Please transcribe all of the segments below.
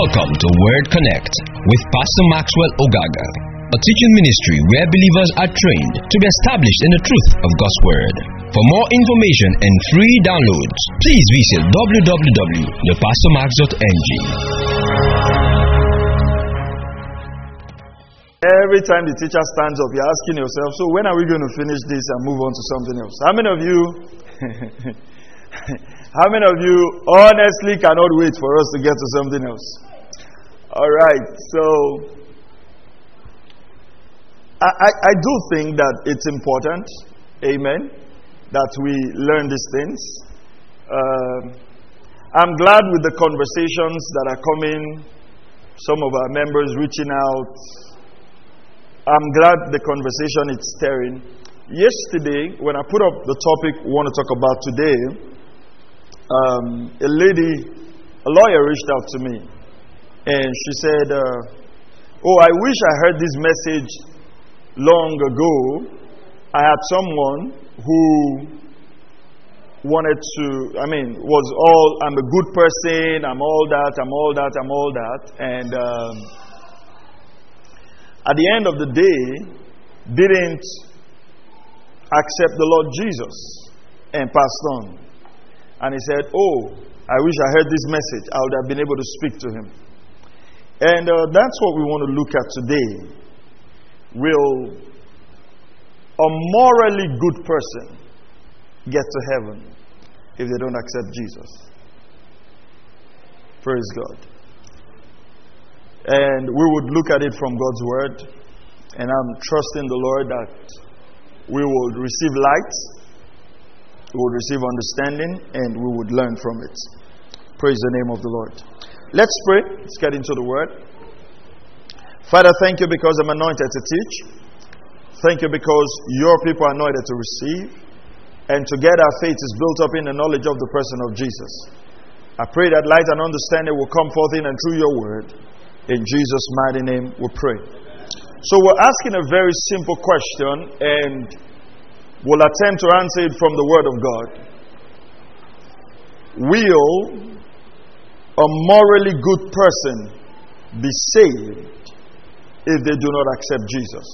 Welcome to Word Connect with Pastor Maxwell Ogaga, a teaching ministry where believers are trained to be established in the truth of God's Word. For more information and free downloads, please visit www.thepastormax.ng. Every time the teacher stands up, you're asking yourself, so when are we going to finish this and move on to something else? How many of you How many of you honestly cannot wait for us to get to something else? All right, so I, I, I do think that it's important, amen, that we learn these things. Uh, I'm glad with the conversations that are coming, some of our members reaching out. I'm glad the conversation is stirring. Yesterday, when I put up the topic we want to talk about today, um, a lady, a lawyer reached out to me and she said, uh, Oh, I wish I heard this message long ago. I had someone who wanted to, I mean, was all, I'm a good person, I'm all that, I'm all that, I'm all that. And um, at the end of the day, didn't accept the Lord Jesus and passed on. And he said, Oh, I wish I heard this message. I would have been able to speak to him. And uh, that's what we want to look at today. Will a morally good person get to heaven if they don't accept Jesus? Praise God. And we would look at it from God's word. And I'm trusting the Lord that we will receive light we will receive understanding and we would learn from it. Praise the name of the Lord. Let's pray. Let's get into the word. Father, thank you because I'm anointed to teach. Thank you because your people are anointed to receive. And together our faith is built up in the knowledge of the person of Jesus. I pray that light and understanding will come forth in and through your word. In Jesus' mighty name we pray. So we're asking a very simple question and we'll attempt to answer it from the Word of God. Will a morally good person be saved if they do not accept Jesus?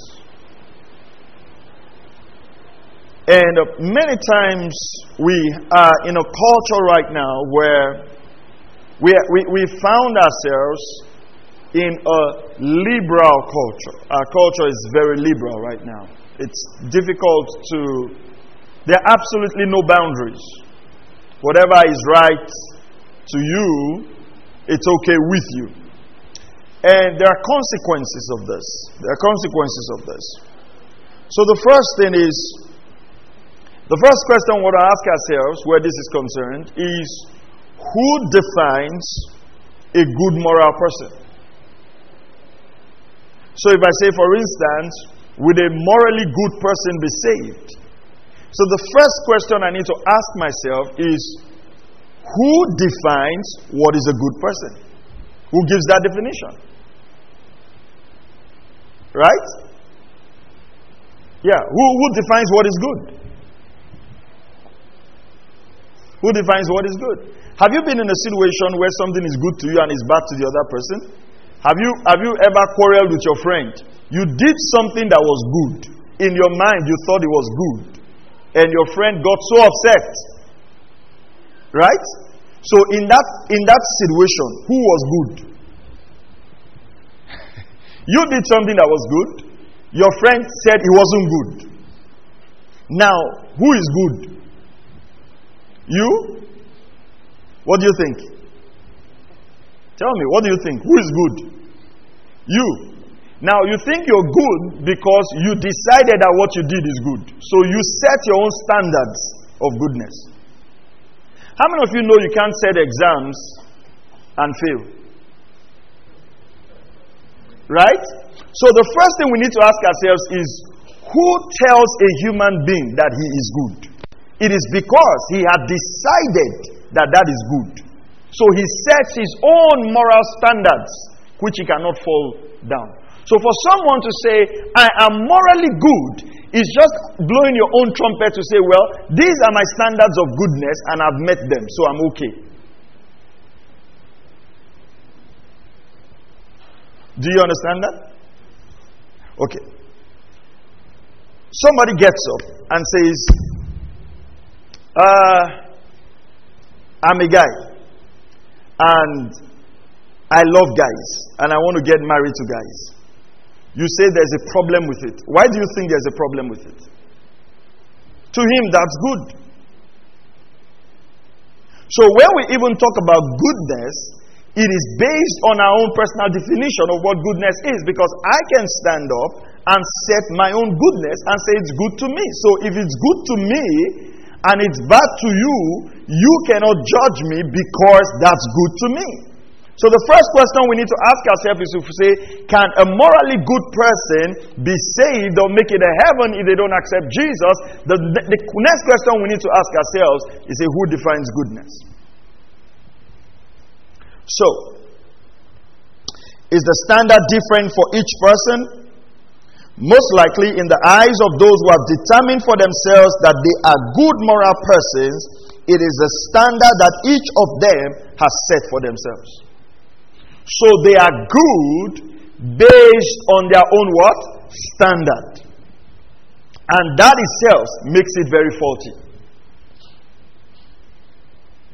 And uh, many times we are in a culture right now where we, we, we found ourselves in a liberal culture. Our culture is very liberal right now it's difficult to, there are absolutely no boundaries. Whatever is right to you, it's okay with you. And there are consequences of this. There are consequences of this. So the first thing is, the first question we want to ask ourselves, where this is concerned, is who defines a good moral person? So if I say, for instance, would a morally good person be saved? So the first question I need to ask myself is who defines what is a good person? Who gives that definition? Right? Yeah, who, who defines what is good? Who defines what is good? Have you been in a situation where something is good to you and is bad to the other person? Have you, have you ever quarreled with your friend you did something that was good. In your mind, you thought it was good. And your friend got so upset. Right? So in that in that situation, who was good? you did something that was good. Your friend said it wasn't good. Now, who is good? You? What do you think? Tell me, what do you think? Who is good? You. Now, you think you're good because you decided that what you did is good. So you set your own standards of goodness. How many of you know you can't set exams and fail? Right? So the first thing we need to ask ourselves is who tells a human being that he is good? It is because he had decided that that is good. So he sets his own moral standards, which he cannot fall down. So for someone to say, I am morally good, is just blowing your own trumpet to say, well, these are my standards of goodness and I've met them, so I'm okay. Do you understand that? Okay. Somebody gets up and says, uh, I'm a guy and I love guys and I want to get married to guys. You say there's a problem with it. Why do you think there's a problem with it? To him, that's good. So when we even talk about goodness, it is based on our own personal definition of what goodness is because I can stand up and set my own goodness and say it's good to me. So if it's good to me and it's bad to you, you cannot judge me because that's good to me. So the first question we need to ask ourselves is to say, can a morally good person be saved or make it a heaven if they don't accept Jesus? The, the, the next question we need to ask ourselves is who defines goodness? So, is the standard different for each person? Most likely, in the eyes of those who have determined for themselves that they are good moral persons, it is a standard that each of them has set for themselves. So they are good based on their own what? Standard. And that itself makes it very faulty.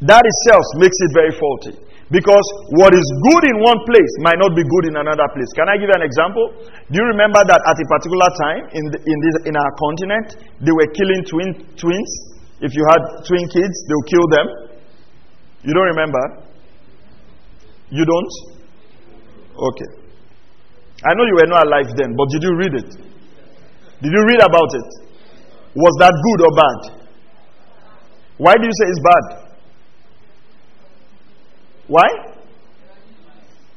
That itself makes it very faulty. Because what is good in one place might not be good in another place. Can I give you an example? Do you remember that at a particular time in, the, in, this, in our continent, they were killing twin, twins? If you had twin kids, they would kill them. You don't remember? You don't? Okay. I know you were not alive then, but did you read it? Did you read about it? Was that good or bad? Why do you say it's bad? Why?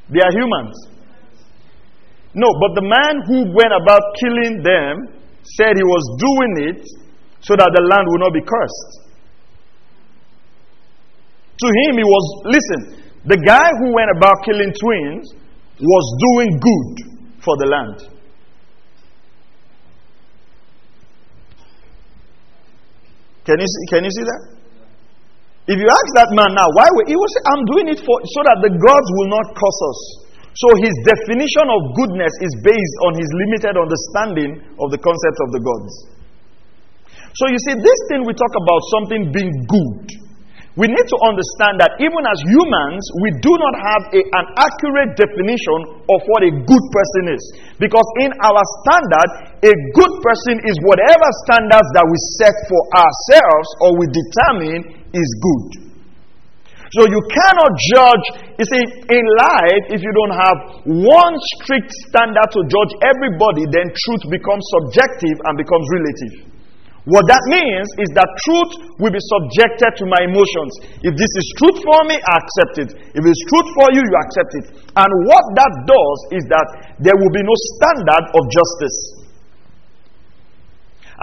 They are humans. No, but the man who went about killing them said he was doing it so that the land would not be cursed. To him, he was, listen, the guy who went about killing twins was doing good for the land. Can you see, can you see that? If you ask that man now, why he will say, I'm doing it for so that the gods will not curse us. So his definition of goodness is based on his limited understanding of the concept of the gods. So you see, this thing we talk about something being good. We need to understand that even as humans, we do not have a, an accurate definition of what a good person is. Because in our standard, a good person is whatever standards that we set for ourselves or we determine is good. So you cannot judge, you see, in life, if you don't have one strict standard to judge everybody, then truth becomes subjective and becomes relative. What that means is that truth will be subjected to my emotions. If this is truth for me, I accept it. If it's truth for you, you accept it. And what that does is that there will be no standard of justice.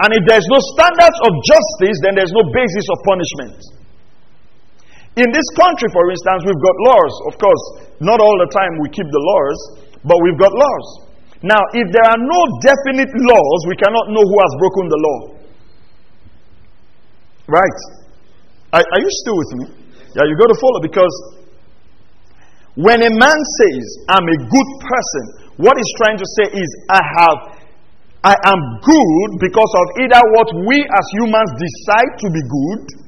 And if there's no standards of justice, then there's no basis of punishment. In this country, for instance, we've got laws. Of course, not all the time we keep the laws, but we've got laws. Now, if there are no definite laws, we cannot know who has broken the law. Right? Are, are you still with me? Yeah, you got to follow because when a man says, I'm a good person, what he's trying to say is, I have, I am good because of either what we as humans decide to be good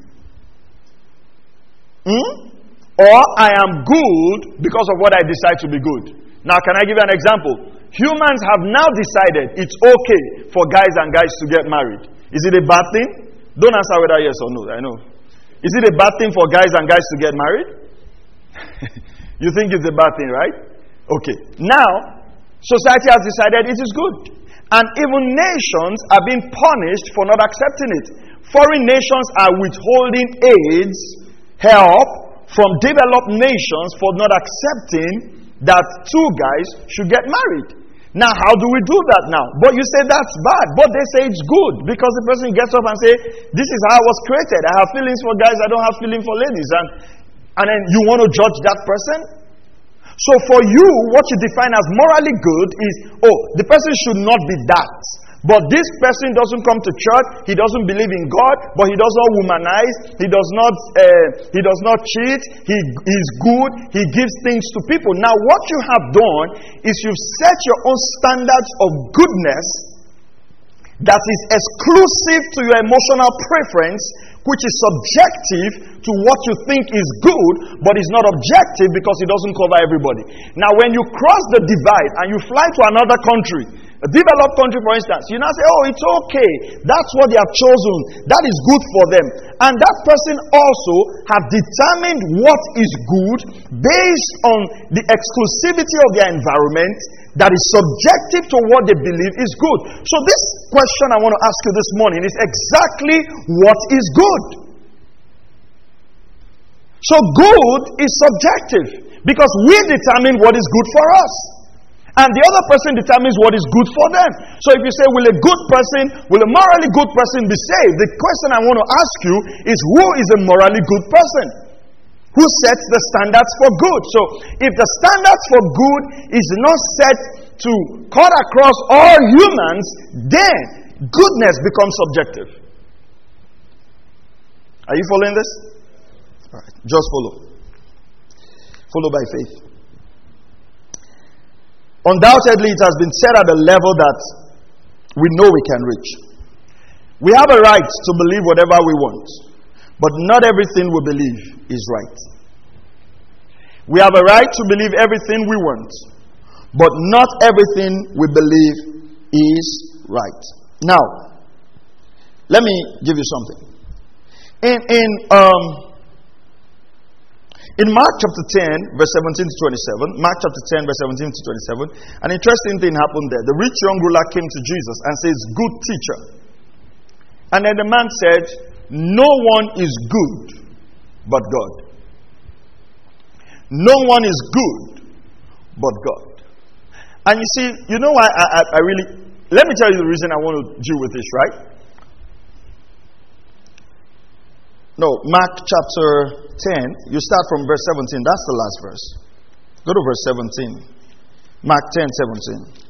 Hmm? Or I am good because of what I decide to be good. Now, can I give you an example? Humans have now decided it's okay for guys and guys to get married. Is it a bad thing? Don't answer whether yes or no. I know. Is it a bad thing for guys and guys to get married? you think it's a bad thing, right? Okay. Now, society has decided it is good. And even nations are being punished for not accepting it. Foreign nations are withholding aids help from developed nations for not accepting that two guys should get married. Now, how do we do that now? But you say that's bad, but they say it's good because the person gets up and say, "This is how I was created. I have feelings for guys. I don't have feelings for ladies." And and then you want to judge that person. So for you, what you define as morally good is, oh, the person should not be that. But this person doesn't come to church. He doesn't believe in God, but he does not womanize. He does not. Uh, he does not cheat. He is good. He gives things to people. Now, what you have done is you've set your own standards of goodness that is exclusive to your emotional preference, which is subjective to what you think is good, but is not objective because it doesn't cover everybody. Now, when you cross the divide and you fly to another country, a developed country, for instance, you now say, Oh, it's okay. That's what they have chosen. That is good for them. And that person also have determined what is good based on the exclusivity of their environment that is subjective to what they believe is good. So, this question I want to ask you this morning is exactly what is good. So, good is subjective because we determine what is good for us. And the other person determines what is good for them. So if you say, Will a good person, will a morally good person be saved? The question I want to ask you is, Who is a morally good person? who sets the standards for good. So, if the standards for good is not set to cut across all humans, then goodness becomes subjective. Are you following this? Just follow. Follow by faith. Undoubtedly, it has been set at a level that we know we can reach. We have a right to believe whatever we want. But not everything we believe is right. We have a right to believe everything we want, but not everything we believe is right. Now, let me give you something. In, in, um, in Mark chapter 10, verse 17 to 27, Mark chapter 10, verse 17 to 27, an interesting thing happened there. The rich young ruler came to Jesus and says, Good teacher. And then the man said, no one is good but God. No one is good but God. And you see, you know why I, I, I really. Let me tell you the reason I want to deal with this, right? No, Mark chapter 10, you start from verse 17. That's the last verse. Go to verse 17. Mark 10, 17.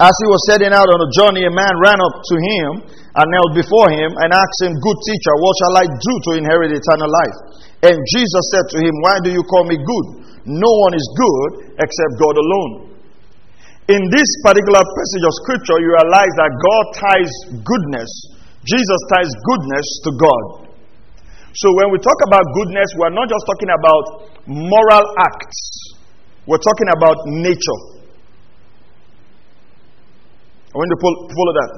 As he was setting out on a journey, a man ran up to him and knelt before him and asked him, Good teacher, what shall I do to inherit eternal life? And Jesus said to him, Why do you call me good? No one is good except God alone. In this particular passage of scripture, you realize that God ties goodness, Jesus ties goodness to God. So when we talk about goodness, we're not just talking about moral acts, we're talking about nature. I want you to follow that.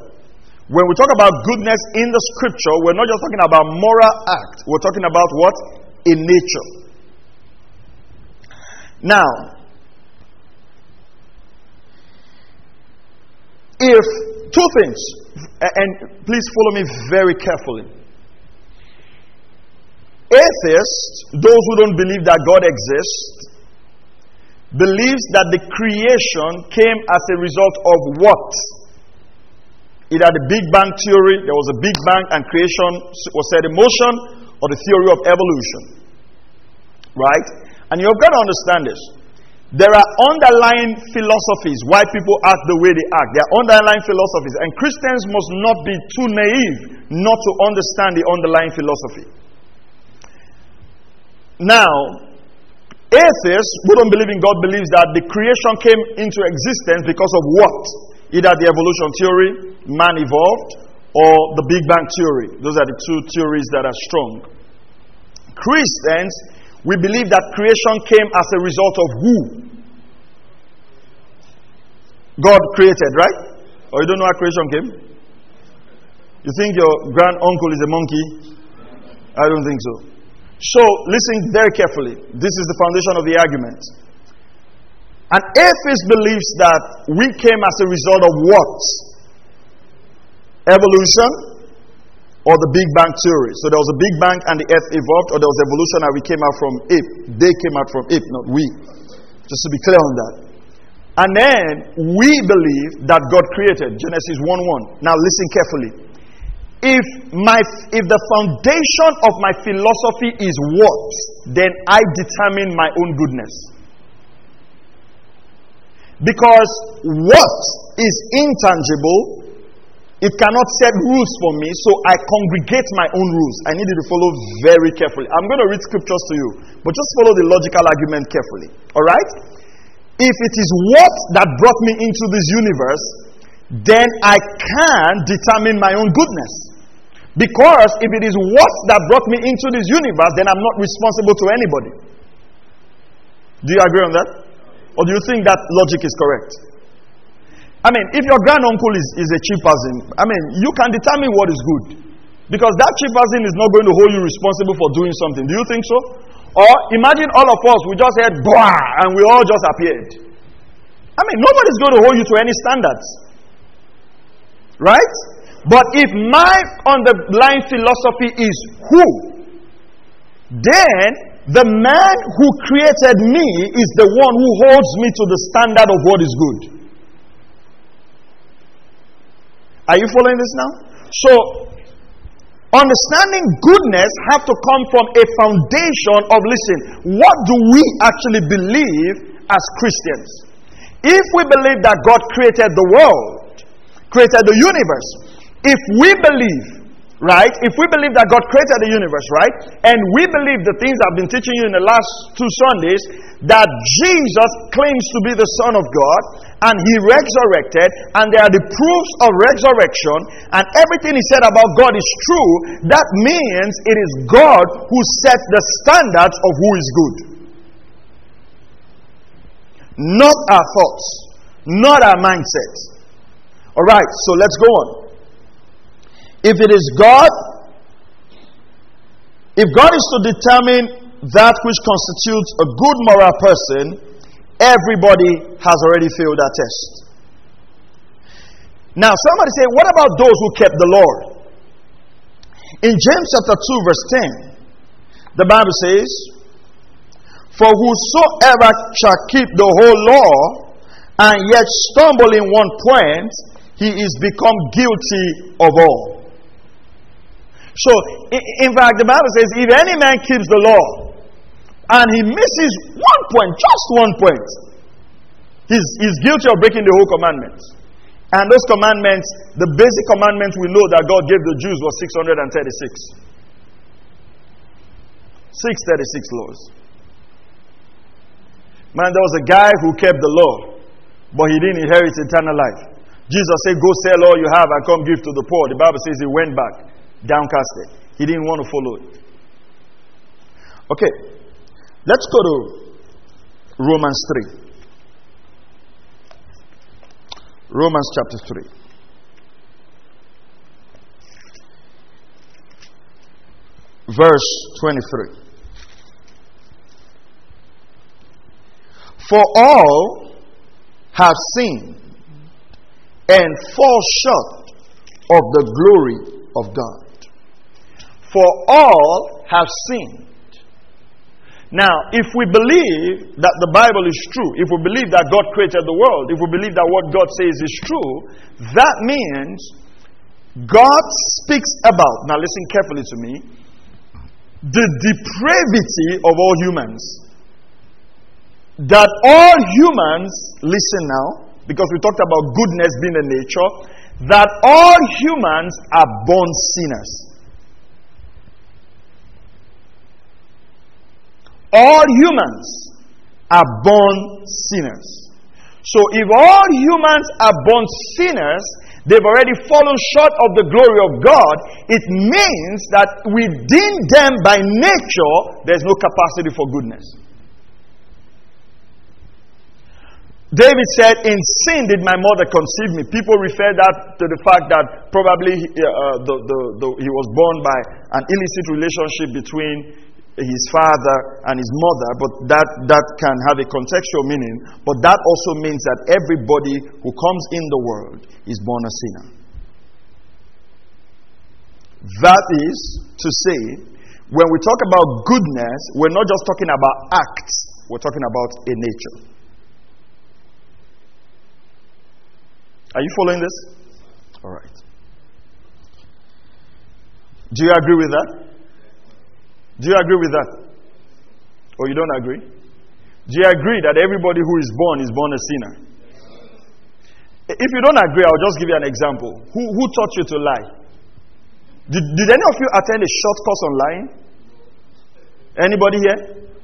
When we talk about goodness in the scripture, we're not just talking about moral act. We're talking about what? In nature. Now, if two things, and please follow me very carefully. Atheists, those who don't believe that God exists, believes that the creation came as a result of what? Either the Big Bang theory, there was a Big Bang and creation was set in motion, or the theory of evolution. Right? And you've got to understand this. There are underlying philosophies why people act the way they act. There are underlying philosophies. And Christians must not be too naive not to understand the underlying philosophy. Now, atheists who don't believe in God believes that the creation came into existence because of what? Either the evolution theory, man evolved, or the Big Bang theory. Those are the two theories that are strong. Christians, we believe that creation came as a result of who? God created, right? Or you don't know how creation came? You think your grand uncle is a monkey? I don't think so. So, listen very carefully. This is the foundation of the argument. An atheist believes that we came as a result of what? Evolution or the Big Bang theory. So there was a Big Bang and the earth evolved, or there was evolution and we came out from ape. They came out from ape, not we. Just to be clear on that. And then we believe that God created. Genesis 1 1. Now listen carefully. If, my, if the foundation of my philosophy is what, then I determine my own goodness. Because what is intangible, it cannot set rules for me, so I congregate my own rules. I need you to follow very carefully. I'm going to read scriptures to you, but just follow the logical argument carefully. All right? If it is what that brought me into this universe, then I can determine my own goodness. Because if it is what that brought me into this universe, then I'm not responsible to anybody. Do you agree on that? Or do you think that logic is correct? I mean, if your granduncle is, is a cheap person, I mean, you can determine what is good. Because that cheap person is not going to hold you responsible for doing something. Do you think so? Or imagine all of us, we just said, Bwah, and we all just appeared. I mean, nobody's going to hold you to any standards. Right? But if my underlying philosophy is who, then the man who created me is the one who holds me to the standard of what is good. Are you following this now? So, understanding goodness have to come from a foundation of listen, what do we actually believe as Christians? If we believe that God created the world, created the universe, if we believe right? If we believe that God created the universe, right? And we believe the things I've been teaching you in the last two Sundays, that Jesus claims to be the Son of God, and He resurrected, and there are the proofs of resurrection, and everything He said about God is true, that means it is God who sets the standards of who is good. Not our thoughts, not our mindsets. All right, so let's go on. If it is God, if God is to determine that which constitutes a good moral person, everybody has already failed that test. Now, somebody say, what about those who kept the law? In James chapter 2, verse 10, the Bible says, For whosoever shall keep the whole law and yet stumble in one point, he is become guilty of all. So, in fact, the Bible says, if any man keeps the law and he misses one point, just one point, he's, he's guilty of breaking the whole commandment. And those commandments, the basic commandments we know that God gave the Jews was 636. 636 laws. Man, there was a guy who kept the law, but he didn't inherit eternal life. Jesus said, Go sell all you have and come give to the poor. The Bible says he went back downcasted. He didn't want to follow it. Okay, let's go to Romans 3. Romans chapter 3. Verse 23. For all have sinned and fall short of the glory of God. For all have sinned. Now, if we believe that the Bible is true, if we believe that God created the world, if we believe that what God says is true, that means God speaks about, now listen carefully to me, the depravity of all humans. That all humans, listen now, because we talked about goodness being a nature, that all humans are born sinners. All humans are born sinners. So if all humans are born sinners, they've already fallen short of the glory of God. It means that within them by nature, there's no capacity for goodness. David said, In sin did my mother conceive me. People refer that to the fact that probably uh, the, the, the, he was born by an illicit relationship between his father and his mother, but that, that can have a contextual meaning. But that also means that everybody who comes in the world is born a sinner. That is to say, when we talk about goodness, we're not just talking about acts, we're talking about a nature. Are you following this? All right. Do you agree with that? Do you agree with that? Or you don't agree? Do you agree that everybody who is born is born a sinner? If you don't agree, I'll just give you an example. Who, who taught you to lie? Did, did any of you attend a short course online? Anybody here?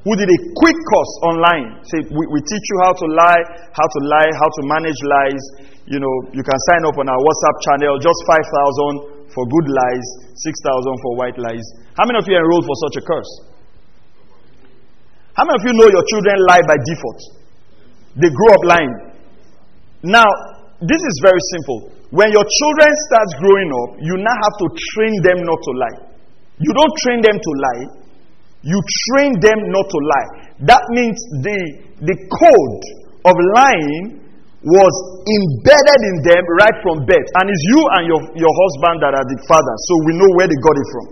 Who did a quick course online? Say, we, we teach you how to lie, how to lie, how to manage lies. You know, you can sign up on our WhatsApp channel, just 5,000 for good lies, 6,000 for white lies. How many of you enrolled for such a course? How many of you know your children lie by default? They grow up lying. Now, this is very simple. When your children start growing up, you now have to train them not to lie. You don't train them to lie, you train them not to lie. That means the, the code of lying was embedded in them right from birth. And it's you and your, your husband that are the father. So we know where they got it from.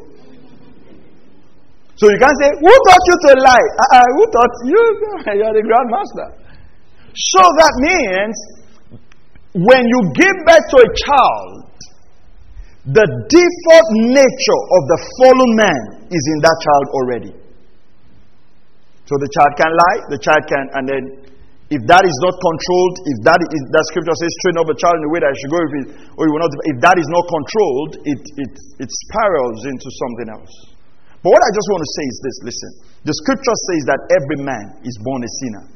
So you can't say, Who taught you to lie? Uh, who taught you? You're the grandmaster. So that means when you give birth to a child, the default nature of the fallen man is in that child already. So the child can lie, the child can, and then if that is not controlled, if that is that scripture says train up a child in the way that should go, if it, or you will not, if that is not controlled, it, it, it spirals into something else. But what I just want to say is this listen. The scripture says that every man is born a sinner.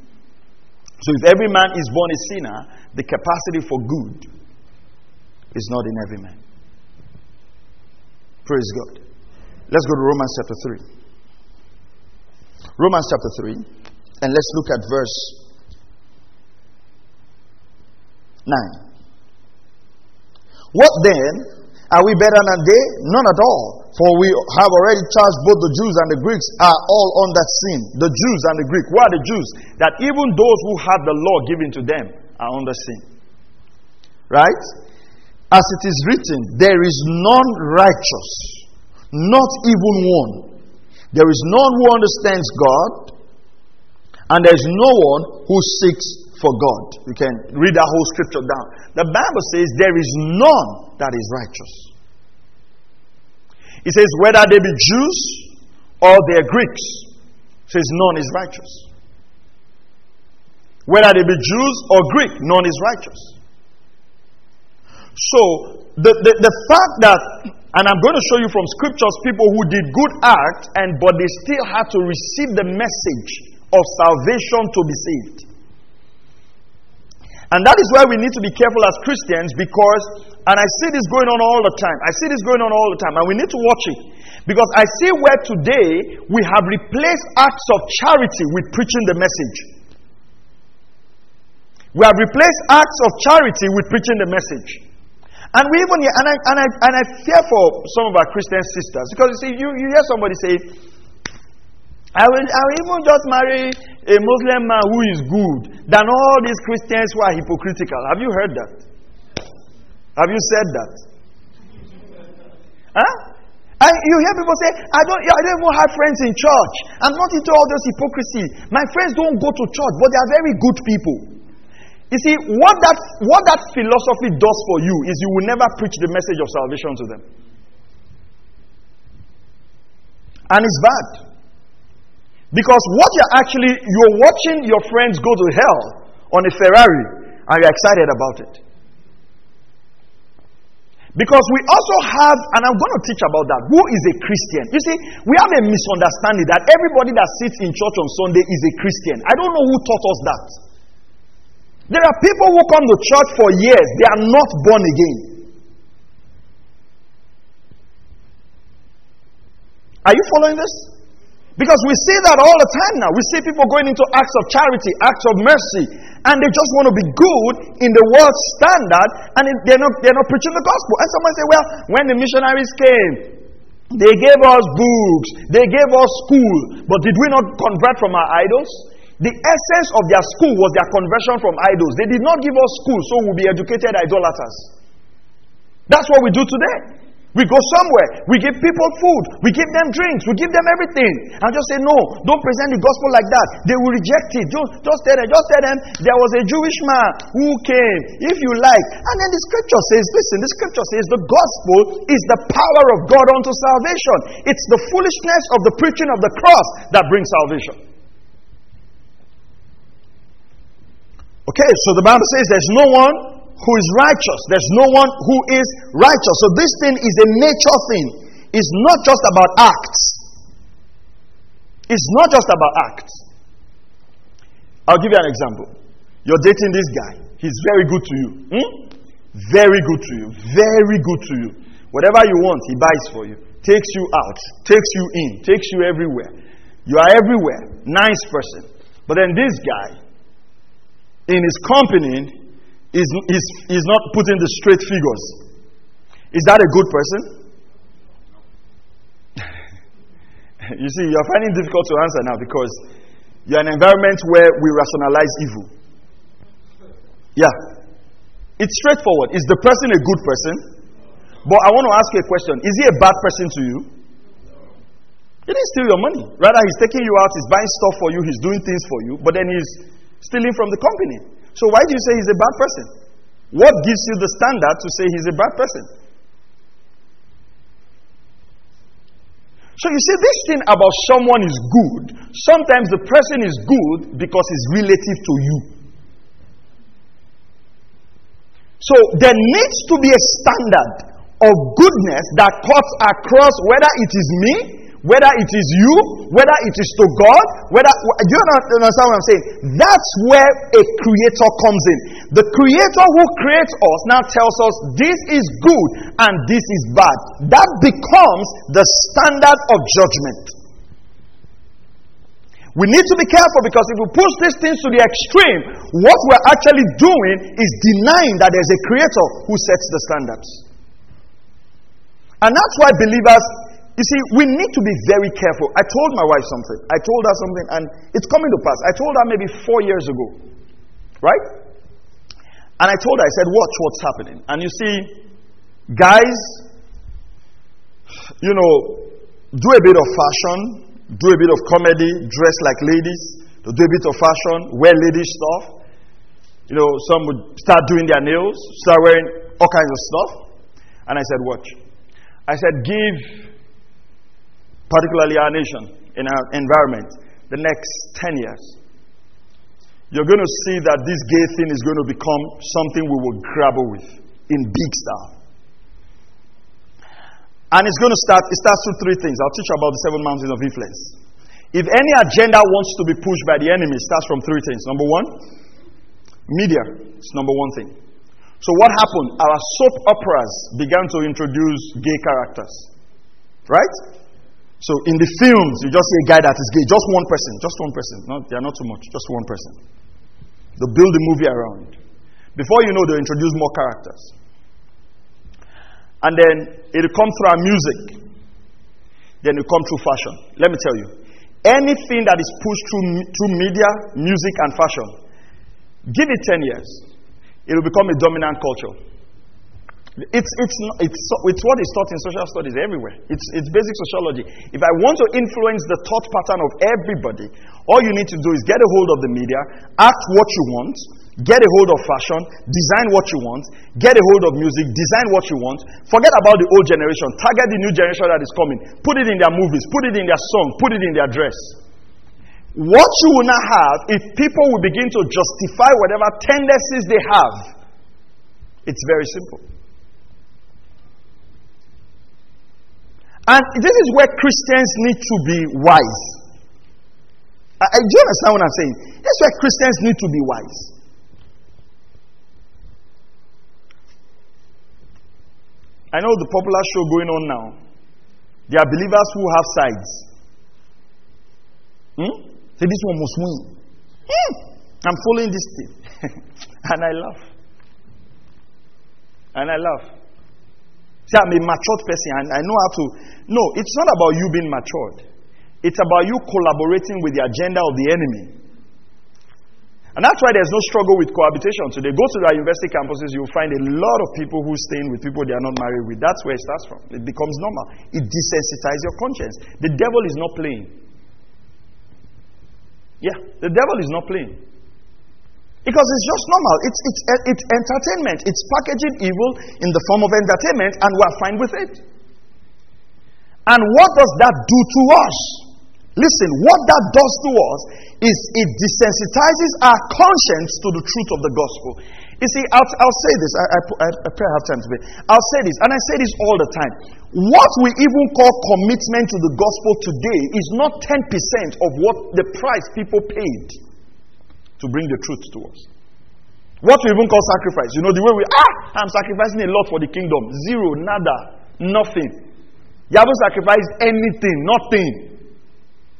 So if every man is born a sinner, the capacity for good is not in every man. Praise God. Let's go to Romans chapter 3. Romans chapter 3, and let's look at verse 9. What then? Are we better than they? None at all. For we have already charged both the Jews and the Greeks are all that sin. The Jews and the Greek. Who are the Jews? That even those who have the law given to them are under sin. Right? As it is written, there is none righteous, not even one. There is none who understands God, and there is no one who seeks for God. You can read that whole scripture down. The Bible says there is none that is righteous. It says, whether they be Jews or they are Greeks, says none is righteous. Whether they be Jews or Greek, none is righteous. So, the, the, the fact that, and I'm going to show you from scriptures people who did good acts, and but they still had to receive the message of salvation to be saved. And that is why we need to be careful as Christians because, and I see this going on all the time. I see this going on all the time, and we need to watch it. Because I see where today we have replaced acts of charity with preaching the message. We have replaced acts of charity with preaching the message. And we even, and I, and I, and I fear for some of our Christian sisters because you see, you, you hear somebody say, I will, I will even just marry a Muslim man who is good than all these Christians who are hypocritical. Have you heard that? Have you said that? Huh? And you hear people say, I don't, I don't even have friends in church. I'm not into all this hypocrisy. My friends don't go to church, but they are very good people. You see, what that, what that philosophy does for you is you will never preach the message of salvation to them. And it's bad. Because what you're actually, you're watching your friends go to hell on a Ferrari and you're excited about it. Because we also have, and I'm going to teach about that, who is a Christian. You see, we have a misunderstanding that everybody that sits in church on Sunday is a Christian. I don't know who taught us that. There are people who come to church for years, they are not born again. Are you following this? Because we see that all the time now. We see people going into acts of charity, acts of mercy, and they just want to be good in the world standard, and they're not, they're not preaching the gospel. And someone say, well, when the missionaries came, they gave us books, they gave us school, but did we not convert from our idols? The essence of their school was their conversion from idols. They did not give us school so we'll be educated idolaters. That's what we do today. We go somewhere, we give people food, we give them drinks, we give them everything. And just say, no, don't present the gospel like that. They will reject it. Just, just tell them, just tell them there was a Jewish man who came, if you like. And then the scripture says, listen, the scripture says the gospel is the power of God unto salvation. It's the foolishness of the preaching of the cross that brings salvation. Okay, so the Bible says there's no one who is righteous. There's no one who is righteous. So this thing is a nature thing. It's not just about acts. It's not just about acts. I'll give you an example. You're dating this guy. He's very good to you. Hmm? Very good to you. Very good to you. Whatever you want, he buys for you. Takes you out. Takes you in. Takes you everywhere. You are everywhere. Nice person. But then this guy, in his company, is, is, is not putting the straight figures. Is that a good person? you see, you're finding it difficult to answer now because you're in an environment where we rationalize evil. Yeah. It's straightforward. Is the person a good person? But I want to ask you a question. Is he a bad person to you? He didn't steal your money. Rather, he's taking you out, he's buying stuff for you, he's doing things for you, but then he's stealing from the company. So why do you say he's a bad person? What gives you the standard to say he's a bad person? So you see, this thing about someone is good, sometimes the person is good because it's relative to you. So there needs to be a standard of goodness that cuts across whether it is me whether it is you, whether it is to God, whether you understand what I'm saying? That's where a creator comes in. The creator who creates us now tells us this is good and this is bad. That becomes the standard of judgment. We need to be careful because if we push these things to the extreme, what we're actually doing is denying that there's a creator who sets the standards. And that's why believers you see, we need to be very careful. I told my wife something. I told her something, and it's coming to pass. I told her maybe four years ago. Right? And I told her, I said, watch what's happening. And you see, guys, you know, do a bit of fashion, do a bit of comedy, dress like ladies, do a bit of fashion, wear ladies stuff. You know, some would start doing their nails, start wearing all kinds of stuff. And I said, watch. I said, give particularly our nation, in our environment, the next 10 years, you're going to see that this gay thing is going to become something we will grapple with in big style. And it's going to start, it starts with three things. I'll teach you about the seven mountains of influence. If any agenda wants to be pushed by the enemy, it starts from three things. Number one, media is number one thing. So what happened? Our soap operas began to introduce gay characters. Right? So in the films, you just see a guy that is gay, just one person, just one person. No, they are not too much, just one person. They build the movie around. Before you know, they introduce more characters. And then it comes through our music. Then it comes through fashion. Let me tell you. Anything that is pushed through, through media, music, and fashion, give it 10 years. It will become a dominant culture. It's, it's, it's, it's what is taught in social studies everywhere. It's, it's basic sociology. If I want to influence the thought pattern of everybody, all you need to do is get a hold of the media, act what you want, get a hold of fashion, design what you want, get a hold of music, design what you want. Forget about the old generation. Target the new generation that is coming. Put it in their movies, put it in their song, put it in their dress. What you will not have if people will begin to justify whatever tendencies they have, it's very simple. And this is where Christians need to be wise. I, I, do you understand what I'm saying? Is where Christians need to be wise. I know the popular show going on now. There are believers who have sides. Hmm? Say, this one must win. Hmm. I'm following this thing. and I laugh. And I laugh. I'm a matured person and I know how to. No, it's not about you being matured. It's about you collaborating with the agenda of the enemy. And that's why there's no struggle with cohabitation today. Go to our university campuses, you'll find a lot of people who staying with people they are not married with. That's where it starts from. It becomes normal. It desensitizes your conscience. The devil is not playing. Yeah, the devil is not playing. Because it's just normal. It's, it's, eh, it's entertainment. It's packaging evil in the form of entertainment, and we're fine with it. And what does that do to us? Listen, what that does to us is it desensitizes our conscience to the truth of the gospel. You see, I'll, I'll say this. I, I, I pray I have time to pray. I'll say this, and I say this all the time. What we even call commitment to the gospel today is not 10% of what the price people paid to bring the truth to us. What we even call sacrifice. You know, the way we, ah, I'm sacrificing a lot for the kingdom. Zero, nada, nothing. You haven't sacrificed anything, nothing.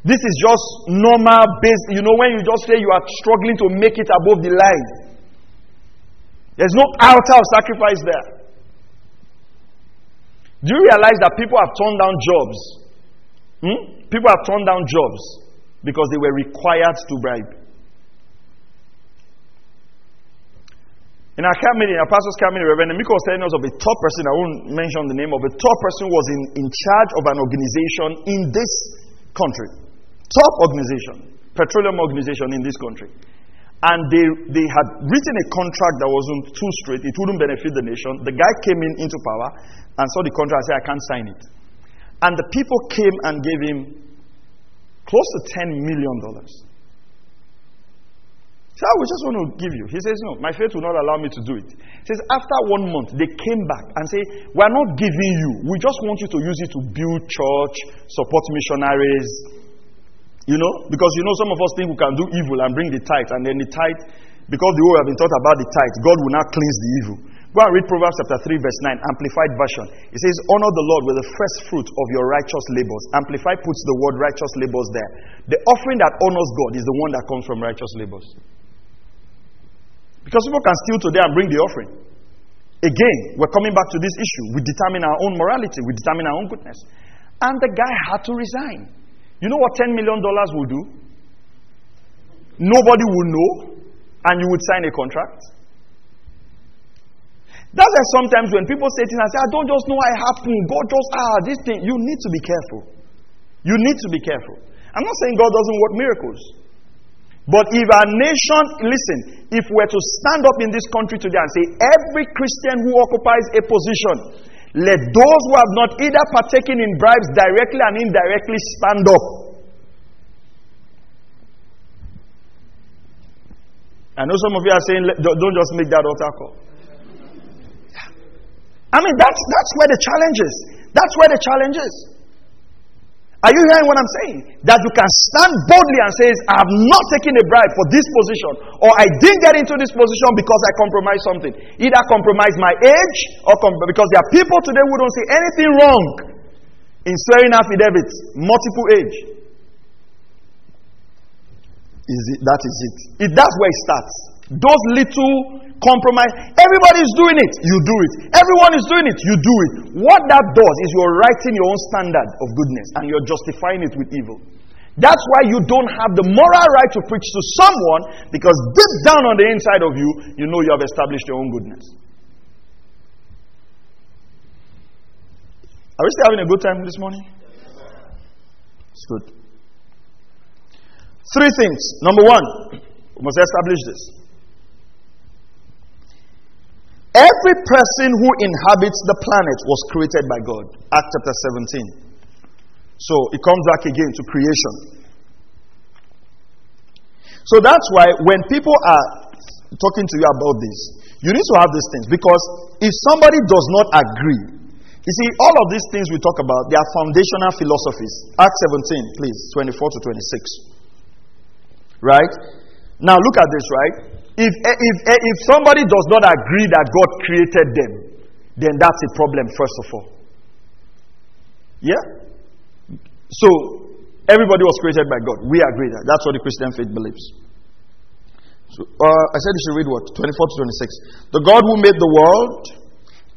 This is just normal base. You know, when you just say you are struggling to make it above the line. There's no altar of sacrifice there. Do you realize that people have turned down jobs? Hmm? People have turned down jobs because they were required to bribe. In our camp meeting, our pastor's camp meeting, Reverend Miko was telling us of a top person, I won't mention the name of a top person was in, in charge of an organization in this country. Top organization, petroleum organization in this country. And they, they had written a contract that wasn't too straight, it wouldn't benefit the nation. The guy came in into power and saw the contract and said, I can't sign it. And the people came and gave him close to $10 million. So I just want to give you. He says, No, my faith will not allow me to do it. He says, After one month, they came back and say, We're not giving you. We just want you to use it to build church, support missionaries, you know, because you know some of us think we can do evil and bring the tithe, and then the tithe, because the we have been taught about the tithe, God will now cleanse the evil. Go and read Proverbs chapter 3, verse 9, Amplified Version. It says, Honor the Lord with the first fruit of your righteous labors. Amplified puts the word righteous labors there. The offering that honors God is the one that comes from righteous labors. Because people can steal today and bring the offering. Again, we're coming back to this issue. We determine our own morality, we determine our own goodness. And the guy had to resign. You know what $10 million will do? Nobody will know, and you would sign a contract. That's why sometimes when people say things, I say, I don't just know it happened. God just, ah, this thing. You need to be careful. You need to be careful. I'm not saying God doesn't work miracles. But if our nation, listen, if we're to stand up in this country today and say, every Christian who occupies a position let those who have not either partaken in bribes directly and indirectly stand up. I know some of you are saying, don't just make that altar call. I mean, that's, that's where the challenge is. That's where the challenge is. Are you hearing what I'm saying? That you can stand boldly and say, I have not taken a bribe for this position, or I didn't get into this position because I compromised something. Either compromise my age, or com- because there are people today who don't see anything wrong in swearing affidavits, multiple age. Is it, that is it. it. That's where it starts. Those little compromise. Everybody is doing it. You do it. Everyone is doing it. You do it. What that does is you're writing your own standard of goodness and you're justifying it with evil. That's why you don't have the moral right to preach to someone because deep down on the inside of you, you know you have established your own goodness. Are we still having a good time this morning? It's good. Three things. Number one, we must establish this. Every person who inhabits the planet was created by God. Acts chapter 17. So it comes back again to creation. So that's why when people are talking to you about this, you need to have these things because if somebody does not agree, you see, all of these things we talk about, they are foundational philosophies. Acts 17, please, 24 to 26. Right? Now look at this, right? If, eh, if, eh, if somebody does not agree that God created them, then that's a problem, first of all. Yeah? So, everybody was created by God. We agree that. That's what the Christian faith believes. So, uh, I said you should read what? 24 to 26. The God who made the world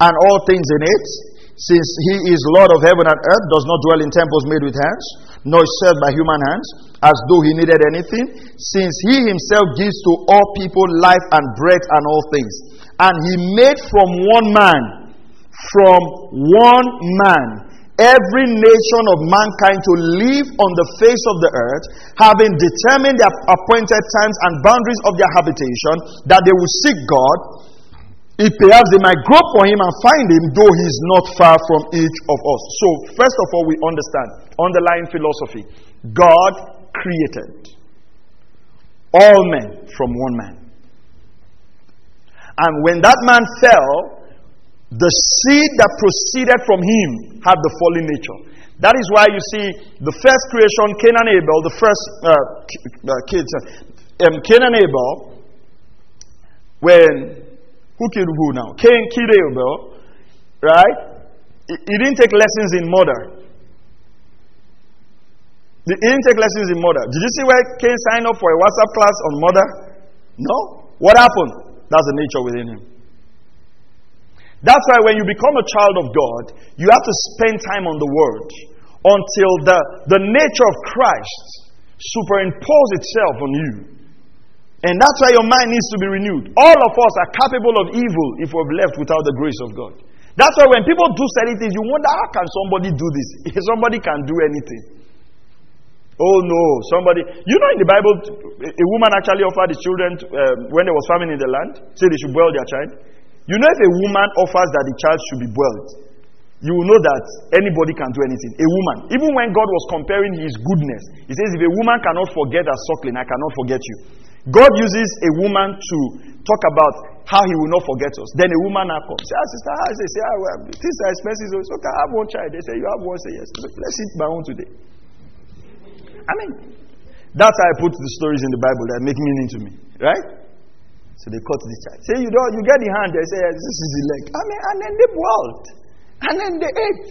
and all things in it, since he is Lord of heaven and earth, does not dwell in temples made with hands, nor is served by human hands, as though he needed anything, since he himself gives to all people life and breath and all things. And he made from one man, from one man, every nation of mankind to live on the face of the earth, having determined their appointed times and boundaries of their habitation, that they will seek God if perhaps they might grope for him and find him, though he is not far from each of us. So, first of all, we understand underlying philosophy God created all men from one man. And when that man fell, the seed that proceeded from him had the fallen nature. That is why you see the first creation, Cain and Abel, the first uh, uh, kids, uh, um, Cain and Abel, when, who killed who now? Cain killed Abel, right? He, didn't take lessons in murder. He didn't take lessons in murder. Did you see where Cain signed up for a WhatsApp class on murder? No. What happened? That's the nature within him. That's why when you become a child of God, you have to spend time on the Word until the, the nature of Christ superimpose itself on you. And that's why your mind needs to be renewed. All of us are capable of evil if we've left without the grace of God. That's why when people do certain things, you wonder how can somebody do this? If somebody can do anything. Oh no, somebody. You know, in the Bible, a woman actually offered the children um, when there was famine in the land, say they should boil their child. You know, if a woman offers that the child should be boiled, you will know that anybody can do anything. A woman, even when God was comparing his goodness, he says, If a woman cannot forget her suckling, I cannot forget you. God uses a woman to talk about how he will not forget us. Then a woman now comes. Say, ah, sister, I say, say, ah, well, things are expensive. So okay, I have one child. They say, You have one. Say, Yes. Let's eat my own today. I mean, that's how I put the stories in the Bible that make meaning to me, right? So they cut the child. Say you don't, you get the hand. They say this is the leg. I mean, and then they boiled, and then they ate.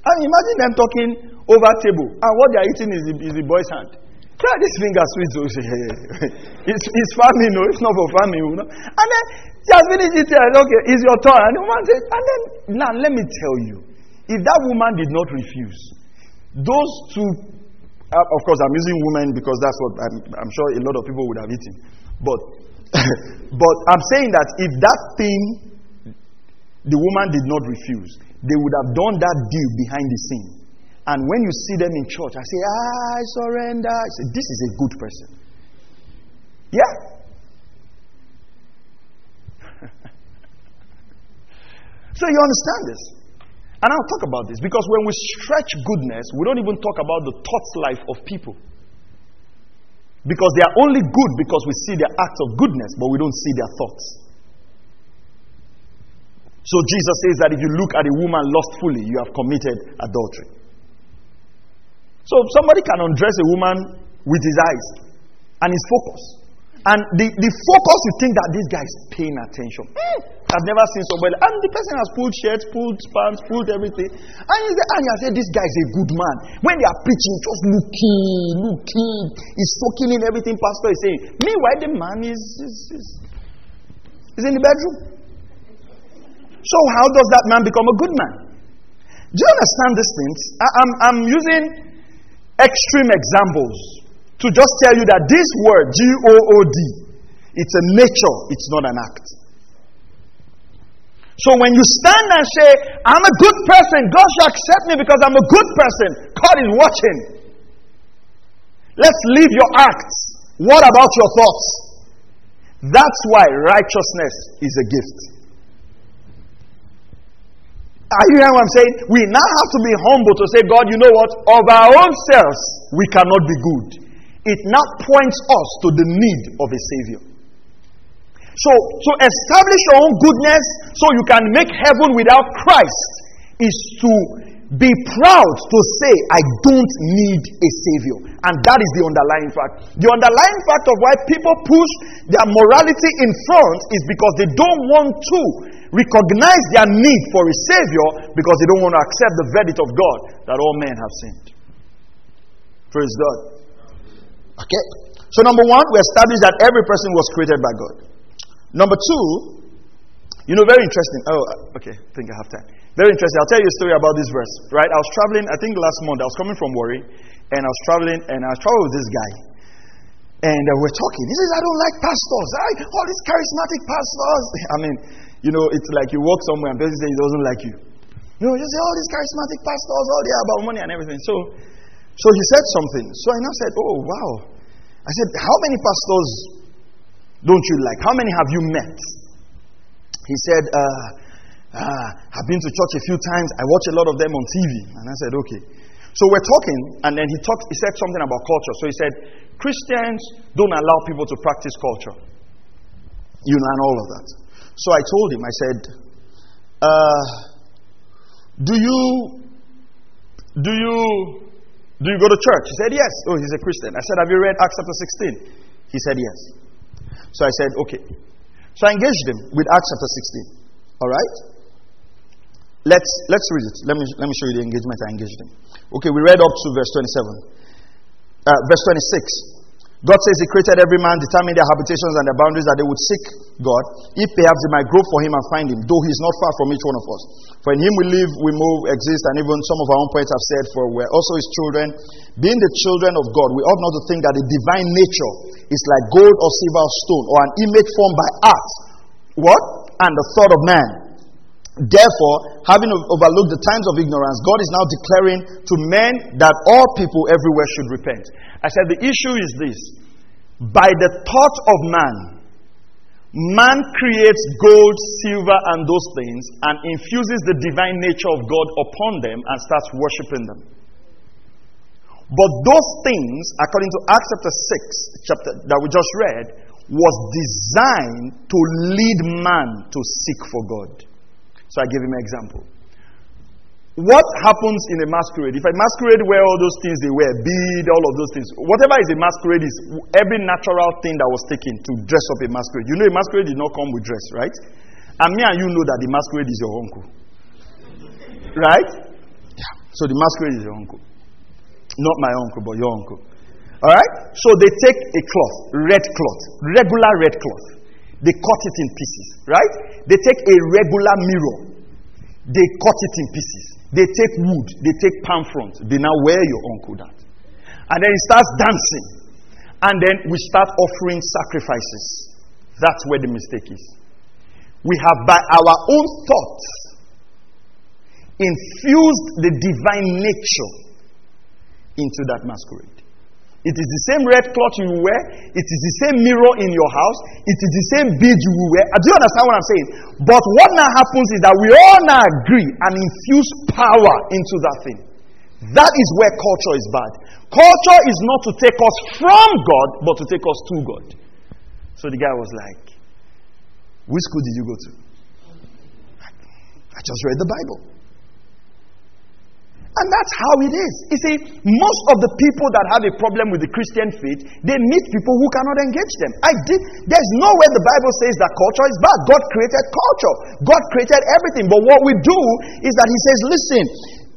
Mean, imagine them talking over table, and what they are eating is the, is the boy's hand. Try this finger sweet, so it's, it's farming, no, it's not for family. you know. And then has finished eating. Okay, it's your turn. And the woman said, and then now let me tell you, if that woman did not refuse, those two uh, of course, I'm using women because that's what I'm, I'm sure a lot of people would have eaten. But, but I'm saying that if that thing the woman did not refuse, they would have done that deal behind the scene. And when you see them in church, I say, ah, I surrender. I say, this is a good person. Yeah. so you understand this? And I'll talk about this because when we stretch goodness, we don't even talk about the thoughts life of people. Because they are only good because we see their acts of goodness, but we don't see their thoughts. So Jesus says that if you look at a woman lustfully, you have committed adultery. So somebody can undress a woman with his eyes and his focus. And the, the focus, you think that this guy is paying attention. Mm, I've never seen somebody. And the person has pulled shirts, pulled pants, pulled everything. And you say, and you say, this guy is a good man. When they are preaching, just looking, looking. He's soaking in everything pastor is saying. Meanwhile, the man is, is, is, is in the bedroom. So how does that man become a good man? Do you understand these things? I, I'm, I'm using extreme examples to just tell you that this word, G O O D, it's a nature, it's not an act. So when you stand and say, I'm a good person, God shall accept me because I'm a good person, God is watching. Let's leave your acts. What about your thoughts? That's why righteousness is a gift. Are you hearing what I'm saying? We now have to be humble to say, God, you know what? Of our own selves, we cannot be good it now points us to the need of a Savior. So, to establish your own goodness so you can make heaven without Christ is to be proud to say, I don't need a Savior. And that is the underlying fact. The underlying fact of why people push their morality in front is because they don't want to recognize their need for a Savior because they don't want to accept the verdict of God that all men have sinned. Praise God. Okay? So, number one, we established that every person was created by God. Number two, you know, very interesting. Oh, uh, okay, I think I have time. Very interesting. I'll tell you a story about this verse, right? I was traveling, I think last month, I was coming from Warri, and I was traveling, and I was traveling with this guy. And uh, we're talking. He says, I don't like pastors. I, all these charismatic pastors. I mean, you know, it's like you walk somewhere and person says he doesn't like you. You know, you say, all these charismatic pastors, all they are about money and everything. So, so he said something. So I now said, Oh, wow. I said, How many pastors don't you like? How many have you met? He said, uh, uh, I've been to church a few times. I watch a lot of them on TV. And I said, Okay. So we're talking, and then he talked, he said something about culture. So he said, Christians don't allow people to practice culture. You know, and all of that. So I told him, I said, uh, Do you, do you, do you go to church? He said, Yes. Oh, he's a Christian. I said, Have you read Acts chapter 16? He said, Yes. So I said, Okay. So I engaged him with Acts chapter 16. All right? Let's, let's read it. Let me, let me show you the engagement I engaged him. Okay, we read up to verse 27. Uh, verse 26. God says He created every man, determined their habitations and their boundaries that they would seek God, if perhaps they might grope for Him and find Him, though He is not far from each one of us. For in Him we live, we move, exist, and even some of our own poets have said, For we're also His children. Being the children of God, we ought not to think that the divine nature is like gold or silver or stone, or an image formed by art. What? And the thought of man. Therefore, having overlooked the times of ignorance, God is now declaring to men that all people everywhere should repent. I said the issue is this by the thought of man, man creates gold, silver, and those things and infuses the divine nature of God upon them and starts worshiping them. But those things, according to Acts chapter 6, chapter that we just read, was designed to lead man to seek for God. So I give him an example. What happens in a masquerade? If a masquerade wear all those things they wear, bead, all of those things, whatever is a masquerade is every natural thing that was taken to dress up a masquerade. You know, a masquerade did not come with dress, right? And me and you know that the masquerade is your uncle. Right? Yeah. So the masquerade is your uncle. Not my uncle, but your uncle. All right? So they take a cloth, red cloth, regular red cloth. They cut it in pieces, right? They take a regular mirror. They cut it in pieces. They take wood, they take palm frond, they now wear your uncle that. And then he starts dancing. And then we start offering sacrifices. That's where the mistake is. We have, by our own thoughts, infused the divine nature into that masquerade. It is the same red cloth you wear. It is the same mirror in your house. It is the same bead you wear. Uh, do you understand what I'm saying? But what now happens is that we all now agree and infuse power into that thing. That is where culture is bad. Culture is not to take us from God, but to take us to God. So the guy was like, Which school did you go to? I just read the Bible. And that's how it is. You see, most of the people that have a problem with the Christian faith, they meet people who cannot engage them. I did. There's nowhere the Bible says that culture is bad. God created culture. God created everything. But what we do is that He says, listen,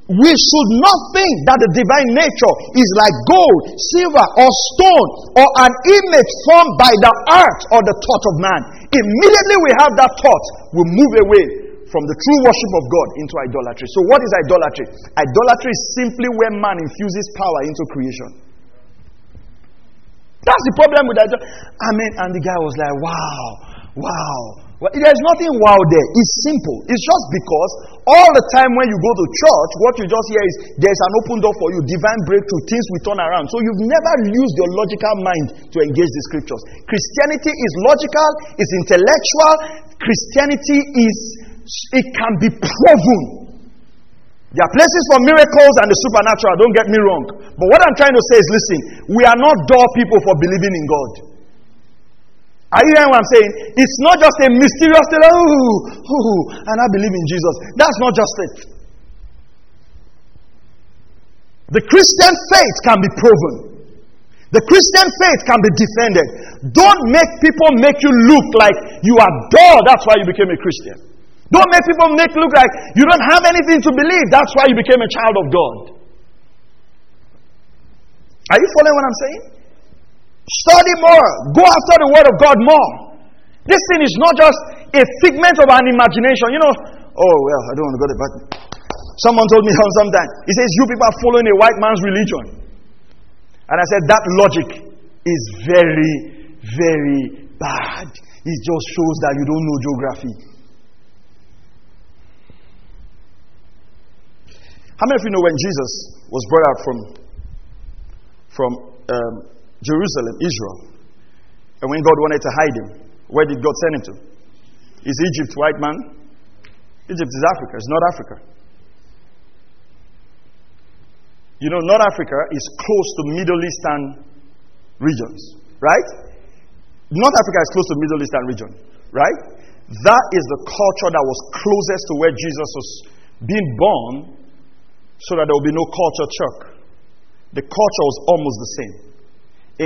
we should not think that the divine nature is like gold, silver, or stone, or an image formed by the art or the thought of man. Immediately we have that thought, we move away from the true worship of God into idolatry. So, what is idolatry? Idolatry is simply where man infuses power into creation. That's the problem with idolatry. I mean, and the guy was like, wow, wow. Well, there's nothing wow there. It's simple. It's just because all the time when you go to church, what you just hear is there's an open door for you, divine breakthrough, things will turn around. So you've never used your logical mind to engage the scriptures. Christianity is logical, it's intellectual. Christianity is it can be proven. There are places for miracles and the supernatural, don't get me wrong. But what I'm trying to say is listen, we are not dull people for believing in God. Are you hearing what I'm saying? It's not just a mysterious thing, oh, oh, and I believe in Jesus. That's not just it. The Christian faith can be proven. The Christian faith can be defended. Don't make people make you look like you are dull. That's why you became a Christian. Don't make people make look like you don't have anything to believe. That's why you became a child of God. Are you following what I'm saying? Study more. Go after the word of God more. This thing is not just a figment of an imagination. You know, oh well, I don't want to go there, but someone told me sometime. He says, You people are following a white man's religion. And I said, That logic is very, very bad. It just shows that you don't know geography. How many of you know when Jesus was brought out from, from um, Jerusalem, Israel, and when God wanted to hide him, where did God send him to? Is Egypt white man? Egypt is Africa, it's not Africa. You know, North Africa is close to Middle Eastern regions, right? North Africa is close to Middle Eastern region, right? that is the culture that was closest to where Jesus was being born, so that there will be no culture shock. The culture was almost the same.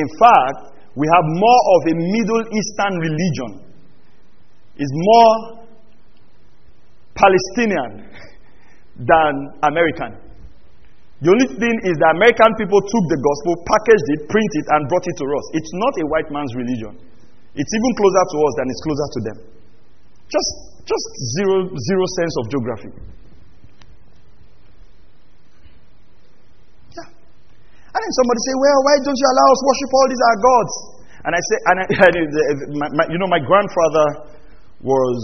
In fact, we have more of a Middle Eastern religion. It's more Palestinian than American. The only thing is that American people took the gospel, packaged it, printed it, and brought it to us. It's not a white man's religion. It's even closer to us than it's closer to them. Just, just zero, zero sense of geography. And then somebody say, well, why don't you allow us worship all these our gods? And I say, and I, my, my, you know, my grandfather was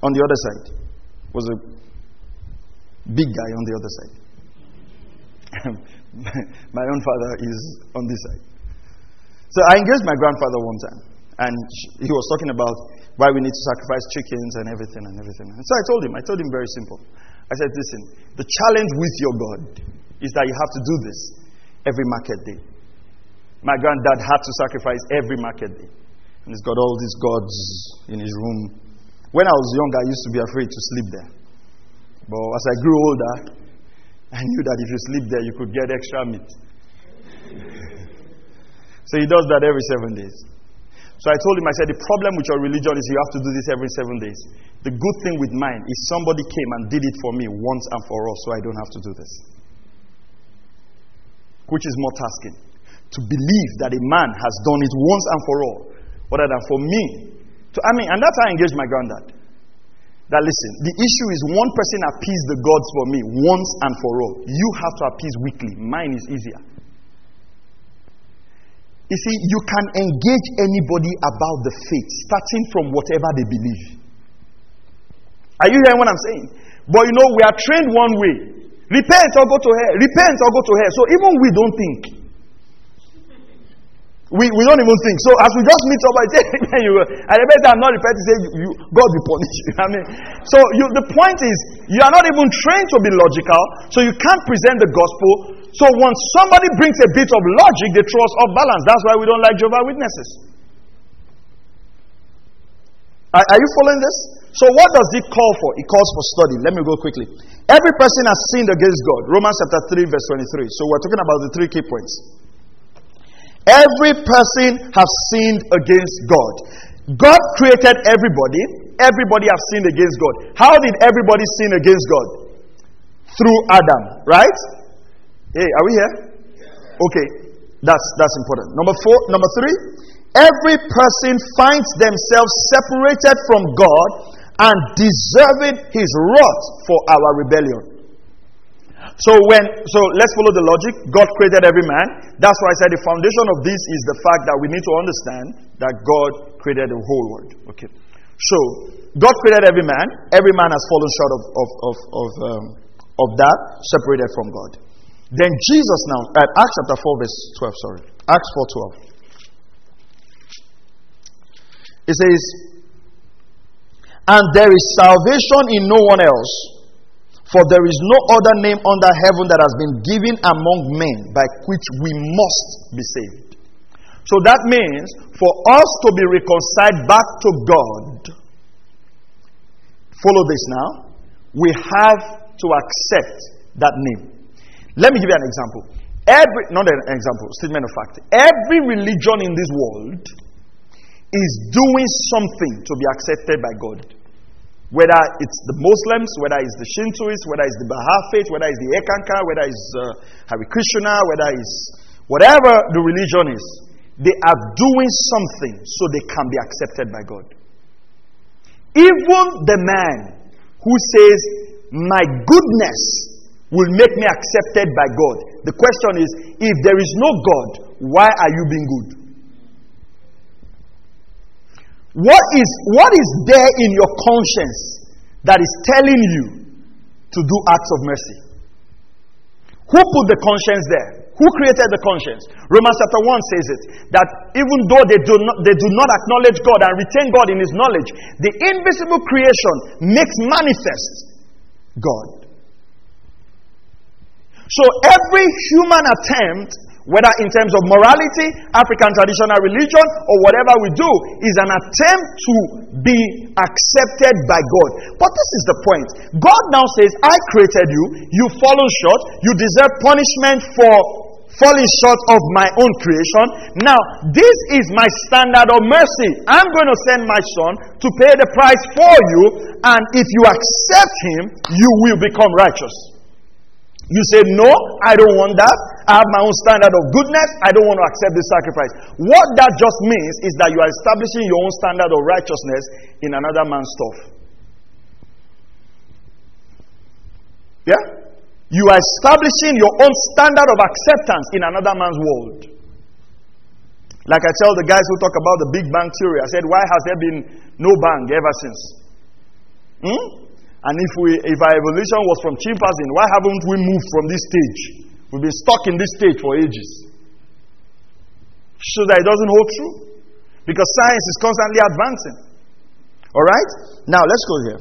on the other side, was a big guy on the other side. my own father is on this side. So I engaged my grandfather one time, and he was talking about why we need to sacrifice chickens and everything and everything. And so I told him, I told him very simple. I said, listen, the challenge with your God is that you have to do this every market day. My granddad had to sacrifice every market day. And he's got all these gods in his room. When I was young, I used to be afraid to sleep there. But as I grew older, I knew that if you sleep there, you could get extra meat. so he does that every seven days. So I told him, I said, the problem with your religion is you have to do this every seven days. The good thing with mine is somebody came and did it for me once and for all, so I don't have to do this. Which is more tasking. To believe that a man has done it once and for all, rather than for me. To, I mean, and that's how I engaged my granddad. That listen, the issue is one person appease the gods for me once and for all. You have to appease weekly. Mine is easier. You see, you can engage anybody about the faith, starting from whatever they believe. Are you hearing what I'm saying? But you know, we are trained one way repent or go to hell, repent or go to hell. So even we don't think. We, we don't even think. So as we just meet somebody, say, you, and the best I'm not repenting, say, you, God will punish you. I mean, so you, the point is, you are not even trained to be logical, so you can't present the gospel. So once somebody brings a bit of logic, they throw us off balance. That's why we don't like Jehovah Witnesses. Are, are you following this? So what does it call for? It calls for study. Let me go quickly. Every person has sinned against God. Romans chapter 3, verse 23. So we're talking about the three key points. Every person has sinned against God. God created everybody. Everybody has sinned against God. How did everybody sin against God? Through Adam, right? Hey, are we here? Okay, that's that's important. Number four, number three, every person finds themselves separated from God and deserving his wrath for our rebellion. So when so let's follow the logic. God created every man. That's why I said the foundation of this is the fact that we need to understand that God created the whole world. Okay. So God created every man. Every man has fallen short of of of of, um, of that, separated from God. Then Jesus now at Acts chapter four verse twelve. Sorry, Acts four twelve. It says, "And there is salvation in no one else." For there is no other name under heaven that has been given among men by which we must be saved. So that means for us to be reconciled back to God, follow this now, we have to accept that name. Let me give you an example. Every, not an example, statement of fact. Every religion in this world is doing something to be accepted by God. Whether it's the Muslims, whether it's the Shintoists, whether it's the Baha'i faith, whether it's the Eckankar, whether it's uh, Hare Krishna, whether it's whatever the religion is, they are doing something so they can be accepted by God. Even the man who says, My goodness will make me accepted by God. The question is, if there is no God, why are you being good? What is, what is there in your conscience that is telling you to do acts of mercy? Who put the conscience there? Who created the conscience? Romans chapter 1 says it that even though they do, not, they do not acknowledge God and retain God in His knowledge, the invisible creation makes manifest God. So every human attempt whether in terms of morality, African traditional religion, or whatever we do, is an attempt to be accepted by God. But this is the point. God now says, I created you, you follow short, you deserve punishment for falling short of my own creation. Now, this is my standard of mercy. I'm going to send my son to pay the price for you, and if you accept him, you will become righteous. You say, No, I don't want that. I have my own standard of goodness. I don't want to accept this sacrifice. What that just means is that you are establishing your own standard of righteousness in another man's stuff. Yeah? You are establishing your own standard of acceptance in another man's world. Like I tell the guys who talk about the Big Bang Theory, I said, Why has there been no bang ever since? Hmm? And if, we, if our evolution was from chimpanzee, why haven't we moved from this stage? We've been stuck in this stage for ages. So that it doesn't hold true. Because science is constantly advancing. All right? Now, let's go here.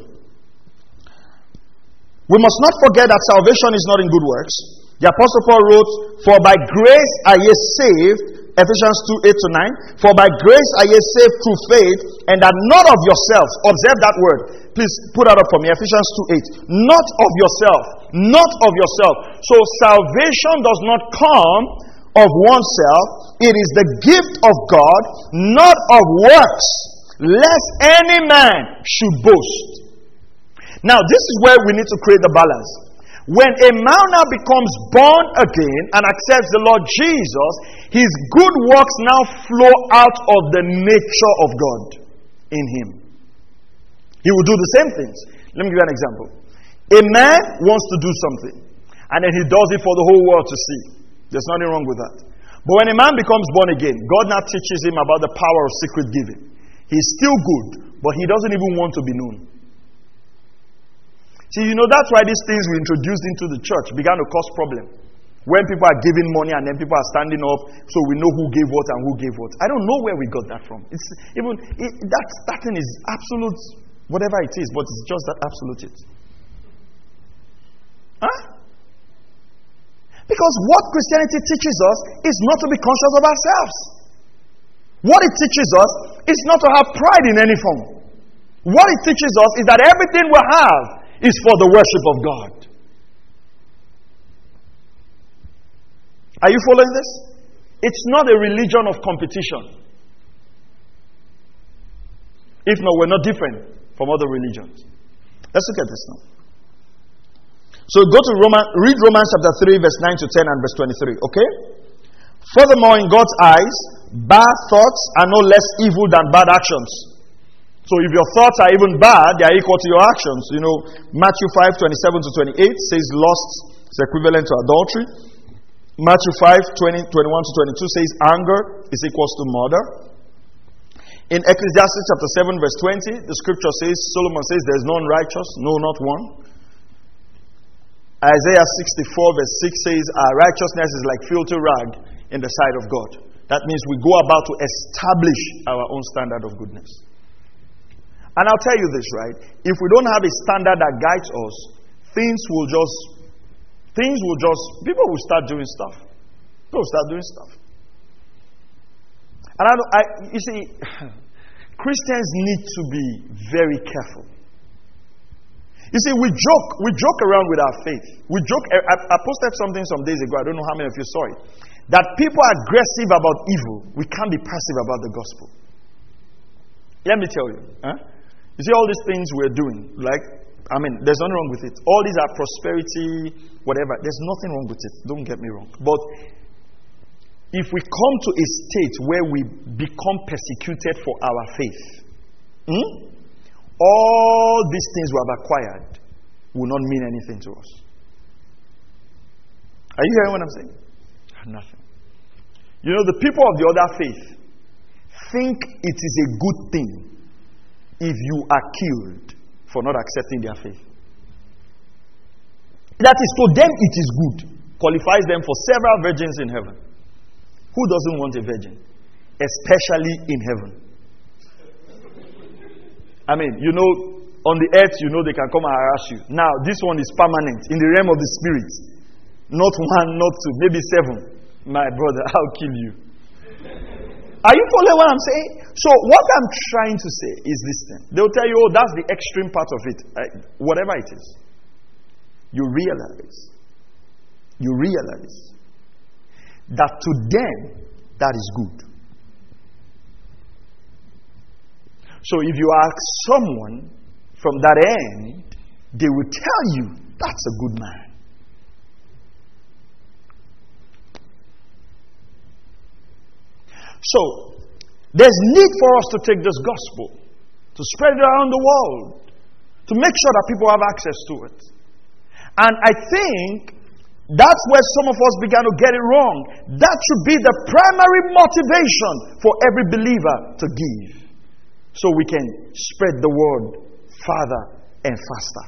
We must not forget that salvation is not in good works. The Apostle Paul wrote, For by grace are ye saved Ephesians 2 8 to 9. For by grace are ye saved through faith, and that not of yourselves. Observe that word. Please put that up for me. Ephesians 2 8. Not of yourself. Not of yourself. So salvation does not come of oneself, it is the gift of God, not of works, lest any man should boast. Now, this is where we need to create the balance. When a man now becomes born again and accepts the Lord Jesus, his good works now flow out of the nature of God in him. He will do the same things. Let me give you an example. A man wants to do something, and then he does it for the whole world to see. There's nothing wrong with that. But when a man becomes born again, God now teaches him about the power of secret giving. He's still good, but he doesn't even want to be known. See, you know, that's why these things we introduced into the church began to cause problem. When people are giving money and then people are standing up, so we know who gave what and who gave what. I don't know where we got that from. It's even it, that, that thing is absolute, whatever it is, but it's just that absolute it. Huh? Because what Christianity teaches us is not to be conscious of ourselves. What it teaches us is not to have pride in any form. What it teaches us is that everything we have is for the worship of God. Are you following this? It's not a religion of competition. If not, we're not different from other religions. Let's look at this now. So go to Roman, read Romans chapter 3, verse 9 to 10 and verse 23, okay? Furthermore, in God's eyes, bad thoughts are no less evil than bad actions. So if your thoughts are even bad, they are equal to your actions. You know, Matthew 5 27 to 28 says lust is equivalent to adultery. Matthew 5 20, 21 to 22 says anger is equals to murder. In Ecclesiastes chapter 7, verse 20, the scripture says, Solomon says, There is none righteous, no, not one. Isaiah 64, verse 6 says, Our righteousness is like filthy rag in the sight of God. That means we go about to establish our own standard of goodness. And I'll tell you this, right? If we don't have a standard that guides us, things will just, things will just, people will start doing stuff. People will start doing stuff. And I, I you see, Christians need to be very careful. You see, we joke, we joke around with our faith. We joke. I, I posted something some days ago. I don't know how many of you saw it. That people are aggressive about evil. We can't be passive about the gospel. Let me tell you. Huh? You see, all these things we're doing, like, I mean, there's nothing wrong with it. All these are prosperity, whatever. There's nothing wrong with it. Don't get me wrong. But if we come to a state where we become persecuted for our faith, hmm, all these things we have acquired will not mean anything to us. Are you hearing what I'm saying? Nothing. You know, the people of the other faith think it is a good thing if you are killed for not accepting their faith. That is, to them it is good, qualifies them for several virgins in heaven. Who doesn't want a virgin? Especially in heaven. I mean, you know, on the earth, you know they can come and harass you. Now, this one is permanent in the realm of the spirit. Not one, not two, maybe seven. my brother, I'll kill you. Are you following what I'm saying? So, what I'm trying to say is this thing. They'll tell you, oh, that's the extreme part of it. Uh, whatever it is. You realize, you realize that to them, that is good. So, if you ask someone from that end, they will tell you that's a good man. So, there's need for us to take this gospel, to spread it around the world, to make sure that people have access to it. And I think that's where some of us began to get it wrong. That should be the primary motivation for every believer to give. So we can spread the word farther and faster.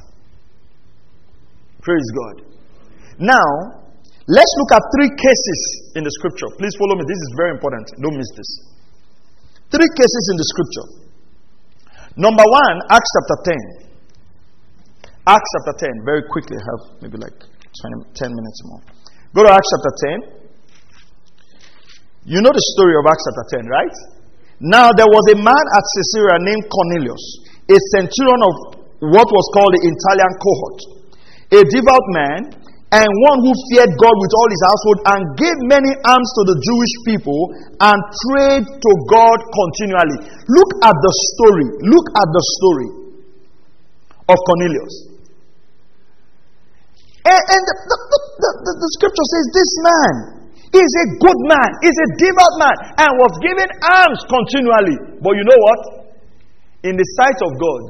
Praise God. Now, Let's look at three cases in the scripture. Please follow me. This is very important. Don't miss this. Three cases in the scripture. Number one, Acts chapter 10. Acts chapter 10. Very quickly, I have maybe like 20, 10 minutes more. Go to Acts chapter 10. You know the story of Acts chapter 10, right? Now, there was a man at Caesarea named Cornelius, a centurion of what was called the Italian cohort, a devout man and one who feared God with all his household and gave many alms to the Jewish people and prayed to God continually. Look at the story. Look at the story of Cornelius. And, and the, the, the, the, scripture says this man is a good man, is a devout man, and was giving alms continually. But you know what? In the sight of God,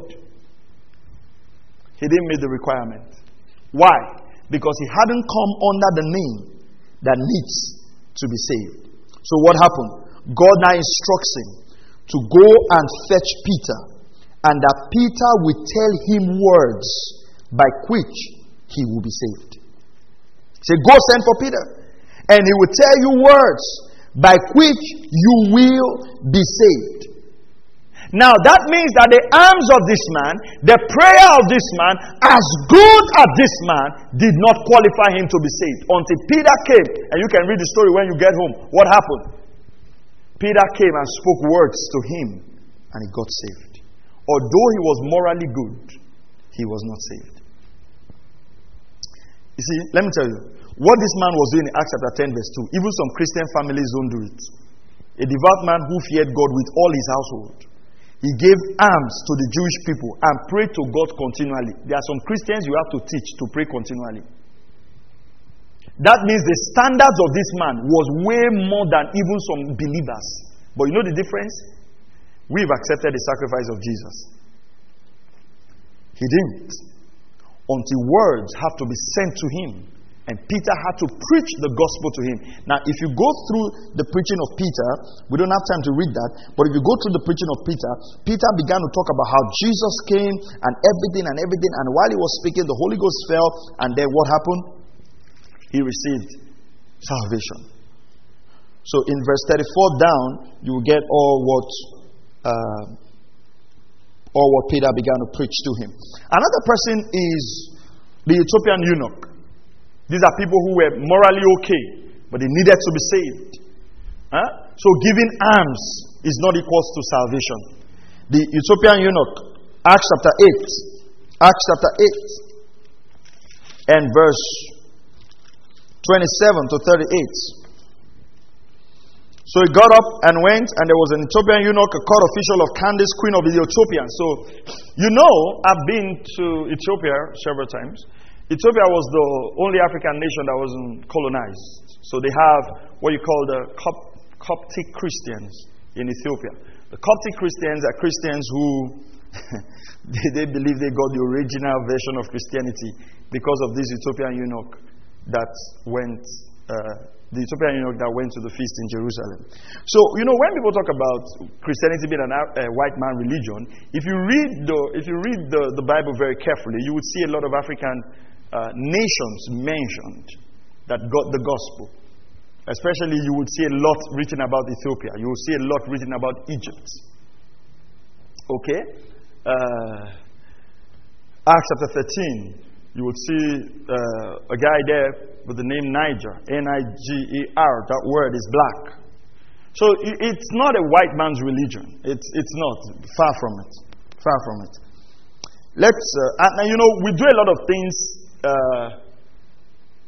he didn't meet the requirement. Why? Because he hadn't come under the name that needs to be saved. So, what happened? God now instructs him to go and fetch Peter, and that Peter will tell him words by which he will be saved. Say, Go send for Peter, and he will tell you words by which you will be saved. Now that means that the alms of this man, the prayer of this man, as good as this man, did not qualify him to be saved. Until Peter came, and you can read the story when you get home. What happened? Peter came and spoke words to him, and he got saved. Although he was morally good, he was not saved. You see, let me tell you, what this man was doing in Acts chapter 10, verse 2, even some Christian families don't do it. A devout man who feared God with all his household he gave alms to the Jewish people and prayed to God continually. There are some Christians you have to teach to pray continually. That means the standards of this man was way more than even some believers. But you know the difference? We've accepted the sacrifice of Jesus. He didn't. Until words have to be sent to him and Peter had to preach the gospel to him. Now, if you go through the preaching of Peter, we don't have time to read that, but if you go through the preaching of Peter, Peter began to talk about how Jesus came and everything and everything. And while he was speaking, the Holy Ghost fell. And then what happened? He received salvation. So in verse 34 down, you will get all what. Uh, all what Peter began to preach to him. Another person is the Ethiopian eunuch. These are people who were morally okay, but they needed to be saved. Huh? So giving alms is not equal to salvation. The Ethiopian eunuch, Acts chapter 8, Acts chapter 8, and verse 27 to 38. So he got up and went, and there was an Ethiopian eunuch, a court official of Candace, queen of the Ethiopians. So, you know, I've been to Ethiopia several times. Ethiopia was the only African nation that wasn't colonized. So they have what you call the Coptic Christians in Ethiopia. The Coptic Christians are Christians who they, they, believe they got the original version of Christianity because of this Ethiopian eunuch that went, uh, the Ethiopian eunuch that went to the feast in Jerusalem. So, you know, when people talk about Christianity being a uh, white man religion, if you read, the, if you read the, the Bible very carefully, you would see a lot of African uh, nations mentioned that got the gospel. Especially, you would see a lot written about Ethiopia. You will see a lot written about Egypt. Okay? Uh, Acts chapter 13, you would see uh, a guy there with the name Niger, N I G E R. That word is black. So it's not a white man's religion. It's, it's not. Far from it. Far from it. Let's, uh, and, you know, we do a lot of things, uh,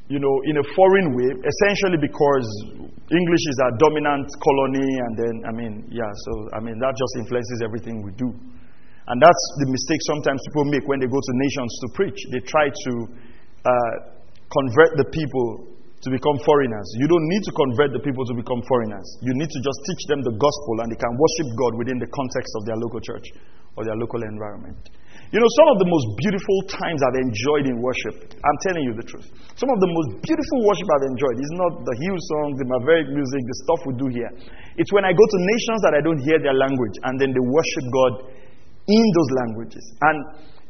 you know, in a foreign way, essentially because English is our dominant colony, and then, I mean, yeah, so, I mean, that just influences everything we do. And that's the mistake sometimes people make when they go to nations to preach. They try to uh, convert the people to become foreigners. You don't need to convert the people to become foreigners. You need to just teach them the gospel and they can worship God within the context of their local church or their local environment. You know, some of the most beautiful times I've enjoyed in worship, I'm telling you the truth. Some of the most beautiful worship I've enjoyed is not the Hillsongs, the Maverick music, the stuff we do here. It's when I go to nations that I don't hear their language and then they worship God in those languages. And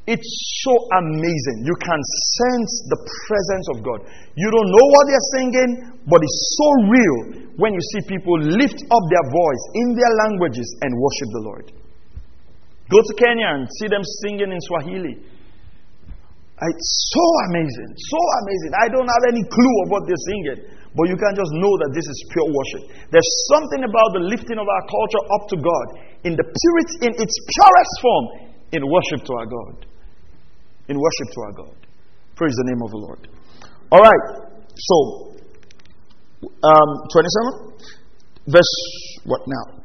it's so amazing. You can sense the presence of God. You don't know what they're singing, but it's so real when you see people lift up their voice in their languages and worship the Lord. Go to Kenya and see them singing in Swahili. It's so amazing. So amazing. I don't have any clue of what they're singing, but you can just know that this is pure worship. There's something about the lifting of our culture up to God in the purity, in its purest form, in worship to our God. In worship to our God. Praise the name of the Lord. All right. So, um, 27? Verse, what now?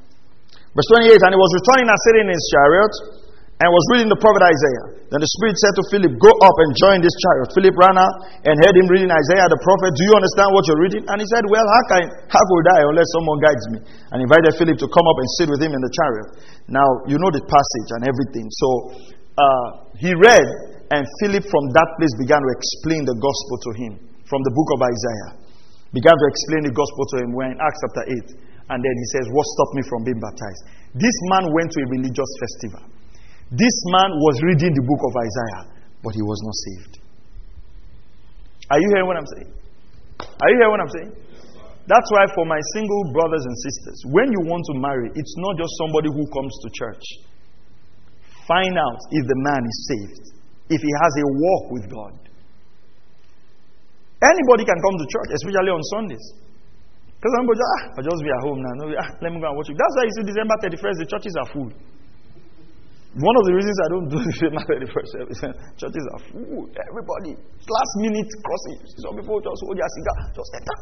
Verse 28 And he was returning and sitting in his chariot and was reading the prophet Isaiah. Then the Spirit said to Philip, Go up and join this chariot. Philip ran out and heard him reading Isaiah the prophet. Do you understand what you're reading? And he said, Well, how, can, how could I unless someone guides me? And invited Philip to come up and sit with him in the chariot. Now, you know the passage and everything. So uh, he read, and Philip from that place began to explain the gospel to him from the book of Isaiah. Began to explain the gospel to him when in Acts chapter 8. And then he says, What stopped me from being baptized? This man went to a religious festival. This man was reading the book of Isaiah, but he was not saved. Are you hearing what I'm saying? Are you hearing what I'm saying? That's why, for my single brothers and sisters, when you want to marry, it's not just somebody who comes to church. Find out if the man is saved, if he has a walk with God. Anybody can come to church, especially on Sundays. Because somebody, ah, I'll just be at home now. No, ah, let me go and watch it. That's why you see December 31st, the churches are full. One of the reasons I don't do December 31st service, churches are full. Everybody, last minute crossing. Some people just hold their cigar, just enter.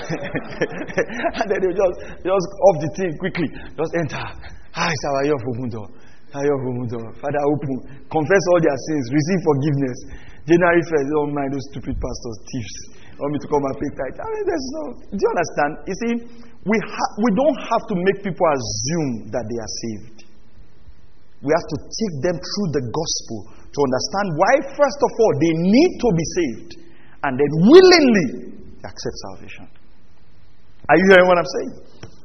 and then they just, just off the thing quickly. Just enter. Hi, Sawa, you're from Father, open. Confess all their sins. Receive forgiveness. January 1st, don't mind those stupid pastors, thieves want me to come and pay tithe. I mean, there's no. Do you understand? You see, we, ha- we don't have to make people assume that they are saved. We have to take them through the gospel to understand why, first of all, they need to be saved and then willingly accept salvation. Are you hearing what I'm saying?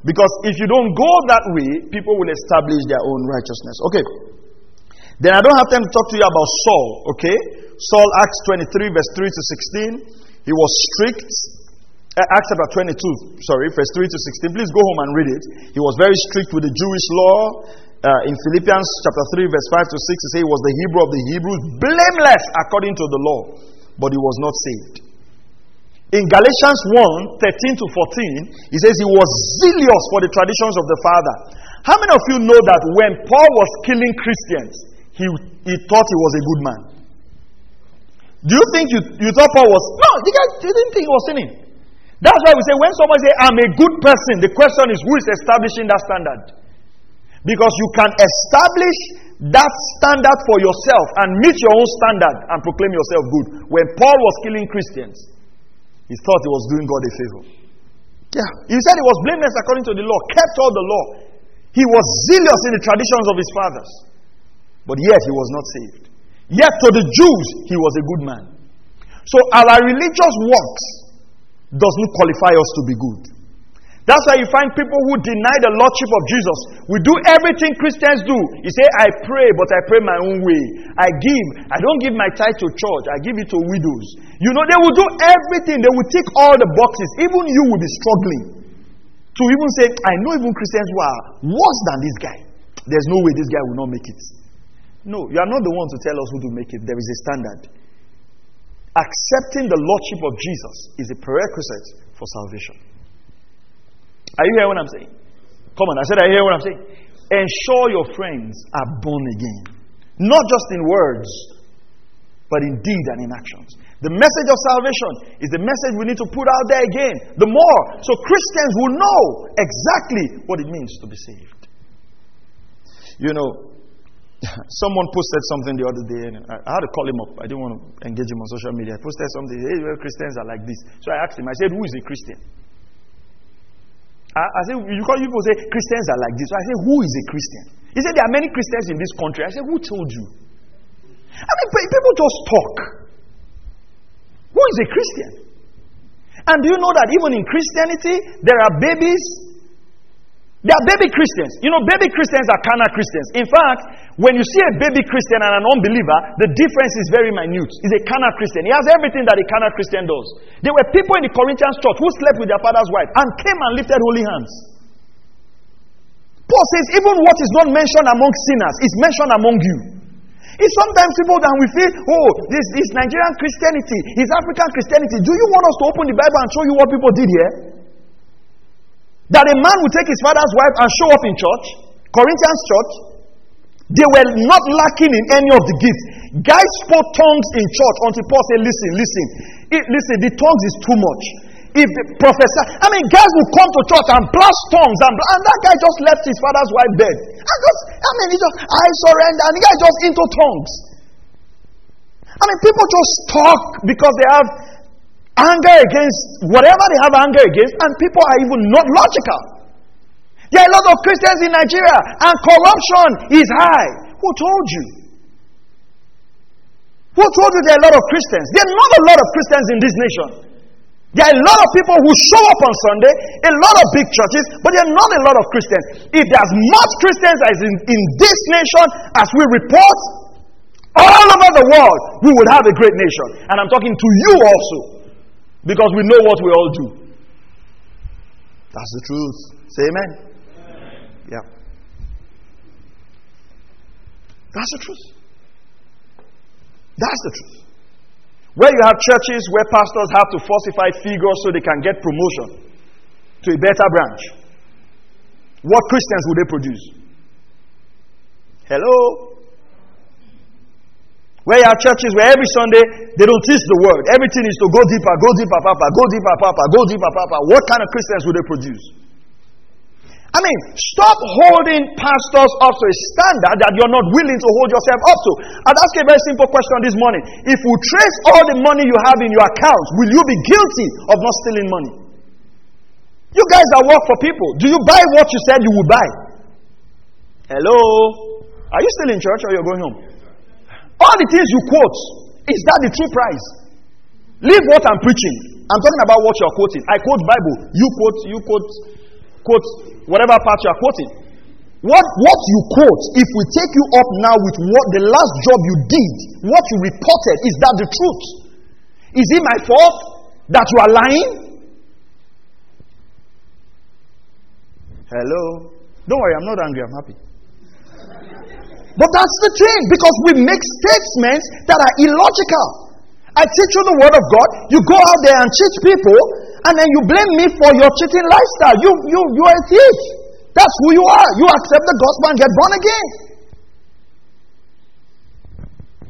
Because if you don't go that way, people will establish their own righteousness. Okay. Then I don't have time to talk to you about Saul, okay? Saul, Acts 23, verse 3 to 16. He was strict. Uh, Acts chapter 22, sorry, verse 3 to 16. Please go home and read it. He was very strict with the Jewish law. Uh, in Philippians chapter 3, verse 5 to 6, he says he was the Hebrew of the Hebrews, blameless according to the law, but he was not saved. In Galatians 1 13 to 14, he says he was zealous for the traditions of the Father. How many of you know that when Paul was killing Christians, he, he thought he was a good man? Do you think you, you thought Paul was? No, the guy didn't think he was sinning. That's why we say when someone say I'm a good person, the question is who is establishing that standard? Because you can establish that standard for yourself and meet your own standard and proclaim yourself good. When Paul was killing Christians, he thought he was doing God a favor. Yeah. He said he was blameless according to the law, kept all the law. He was zealous in the traditions of his fathers. But yet he was not saved. Yet to the Jews, he was a good man. So our religious works does not qualify us to be good. That's why you find people who deny the lordship of Jesus. We do everything Christians do. You say, I pray, but I pray my own way. I give. I don't give my tithe to church. I give it to widows. You know, they will do everything. They will tick all the boxes. Even you will be struggling to even say, I know even Christians who are worse than this guy. There's no way this guy will not make it. No, you are not the one to tell us who to make it. There is a standard. accepting the Lordship of Jesus is a prerequisite for salvation. Are you hearing what I'm saying? Come on, I said, I hear what I'm saying. Ensure your friends are born again. Not just in words, but in deed and in actions. The message of salvation is the message we need to put out there again. The more, so Christians will know exactly what it means to be saved. You know, someone posted something the other day, and I, had to call him up. I didn't want to engage him on social media. I posted something, hey, well, Christians are like this. So I asked him, I said, Who is a Christian? I, I said, You call people say Christians are like this. So I said, Who is a Christian? He said, There are many Christians in this country. I said, Who told you? I mean, people just talk. Who is a Christian? And do you know that even in Christianity, there are babies they are baby Christians. You know, baby Christians are carnal Christians. In fact, when you see a baby Christian and an unbeliever, the difference is very minute. He's a carnal Christian. He has everything that a carnal Christian does. There were people in the Corinthians church who slept with their father's wife and came and lifted holy hands. Paul says, even what is not mentioned among sinners is mentioned among you. It's sometimes people that we feel, oh, this is Nigerian Christianity, is African Christianity. Do you want us to open the Bible and show you what people did here? That a man would take his father's wife and show up in church, Corinthians church, they were not lacking in any of the gifts. Guys spoke tongues in church until Paul said, Listen, listen, it, listen, the tongues is too much. If the professor, I mean, guys will come to church and blast tongues, and, and that guy just left his father's wife bed. I just, I mean, he just, I surrender, and the guy just into tongues. I mean, people just talk because they have anger against whatever they have anger against, and people are even not logical. There are a lot of Christians in Nigeria, and corruption is high. Who told you? Who told you there are a lot of Christians? There are not a lot of Christians in this nation. There are a lot of people who show up on Sunday, a lot of big churches, but there are not a lot of Christians. If there's much Christians as in, in this nation as we report, all over the world, we would have a great nation. And I'm talking to you also. Because we know what we all do. That's the truth. Say amen. amen. Yeah. That's the truth. That's the truth. Where you have churches where pastors have to falsify figures so they can get promotion to a better branch, what Christians will they produce? Hello? Where you have churches where every Sunday they don't teach the word. Everything is to go deeper, go deeper, papa, go deeper, papa, go deeper, papa. What kind of Christians will they produce? I mean, stop holding pastors up to a standard that you're not willing to hold yourself up to. I'd ask a very simple question this morning. If we trace all the money you have in your account, will you be guilty of not stealing money? You guys that work for people, do you buy what you said you would buy? Hello? Are you still in church or you're going home? All the things you quote, is that the true price? Leave what I'm preaching. I'm talking about what you're quoting. I quote Bible. You quote, you quote, quote whatever part you are quoting. What, what you quote, if we take you up now with what the last job you did, what you reported, is that the truth? Is it my fault that you are lying? Hello? Don't worry, I'm not angry, I'm happy. But that's the thing because we make statements that are illogical. I teach you the word of God, you go out there and cheat people, and then you blame me for your cheating lifestyle. You, you, you are a thief. That's who you are. You accept the gospel and get born again.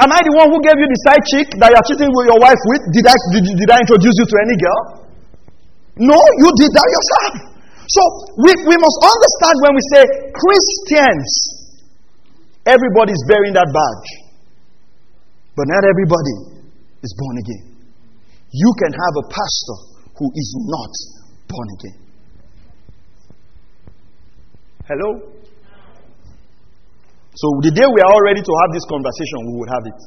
Am I the one who gave you the side chick that you are cheating with your wife with? Did I, did, did I introduce you to any girl? No, you did that yourself. So we, we must understand when we say Christians, Everybody's bearing that badge. But not everybody is born again. You can have a pastor who is not born again. Hello? So, the day we are all ready to have this conversation, we will have it.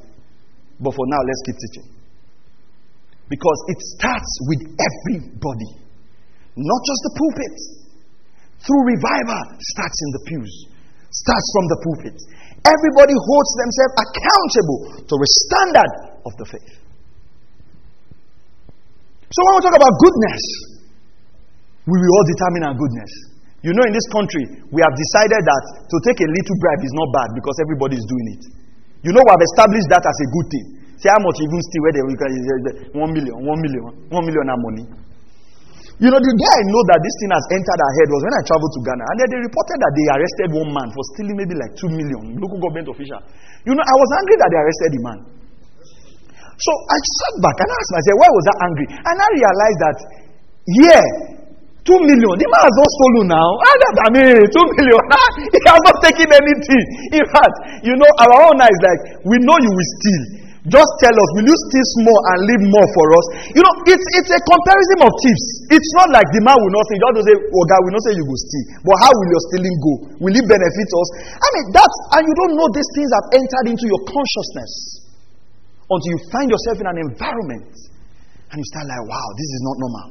But for now, let's keep teaching. Because it starts with everybody, not just the pulpit. Through revival, starts in the pews, starts from the pulpit. Everybody holds themselves accountable to a standard of the faith. So when we talk about goodness, we will all determine our goodness. You know, in this country, we have decided that to take a little bribe is not bad because everybody is doing it. You know, we have established that as a good thing. Say how much even still where they one million, one million, one million money. You know, the day I know that this thing has entered our head was when I traveled to Ghana. And then they reported that they arrested one man for stealing maybe like two million, local government official. You know, I was angry that they arrested the man. So I sat back and asked myself, why was I angry? And I realized that, yeah, two million. The man has not stolen now. I mean, two million. he has not taken anything. In fact, you know, our own eyes like, we know you will steal. Just tell us, will you steal more and leave more for us? You know, it's, it's a comparison of thieves. It's not like the man will not say, just say, God, will not say you will steal. But how will your stealing go? Will it benefit us? I mean, that's, and you don't know these things have entered into your consciousness until you find yourself in an environment and you start like, wow, this is not normal.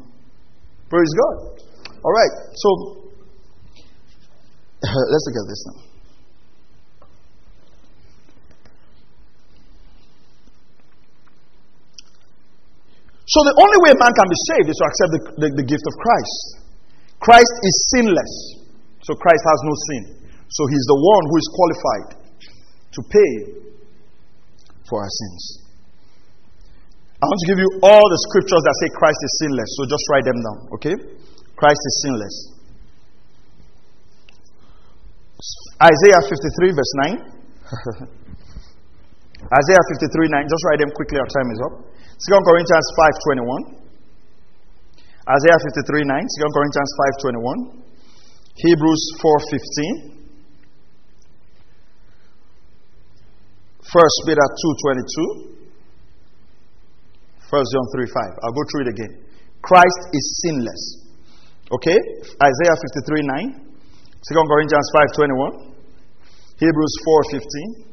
Praise God. All right, so let's look at this now. So the only way a man can be saved is to accept the, the, the gift of Christ. Christ is sinless. So Christ has no sin. So he's the one who is qualified to pay for our sins. I want to give you all the scriptures that say Christ is sinless. So just write them down, okay? Christ is sinless. Isaiah 53, verse 9. Isaiah 53, 9. Just write them quickly, our time is up. 2 Corinthians 5.21. Isaiah 53, 9. 2 Corinthians 5.21. Hebrews 4.15. 1 Peter 2.22. 1 John 3 5. I'll go through it again. Christ is sinless. Okay? Isaiah 53 9. 2 Corinthians 5 21. Hebrews 4 15.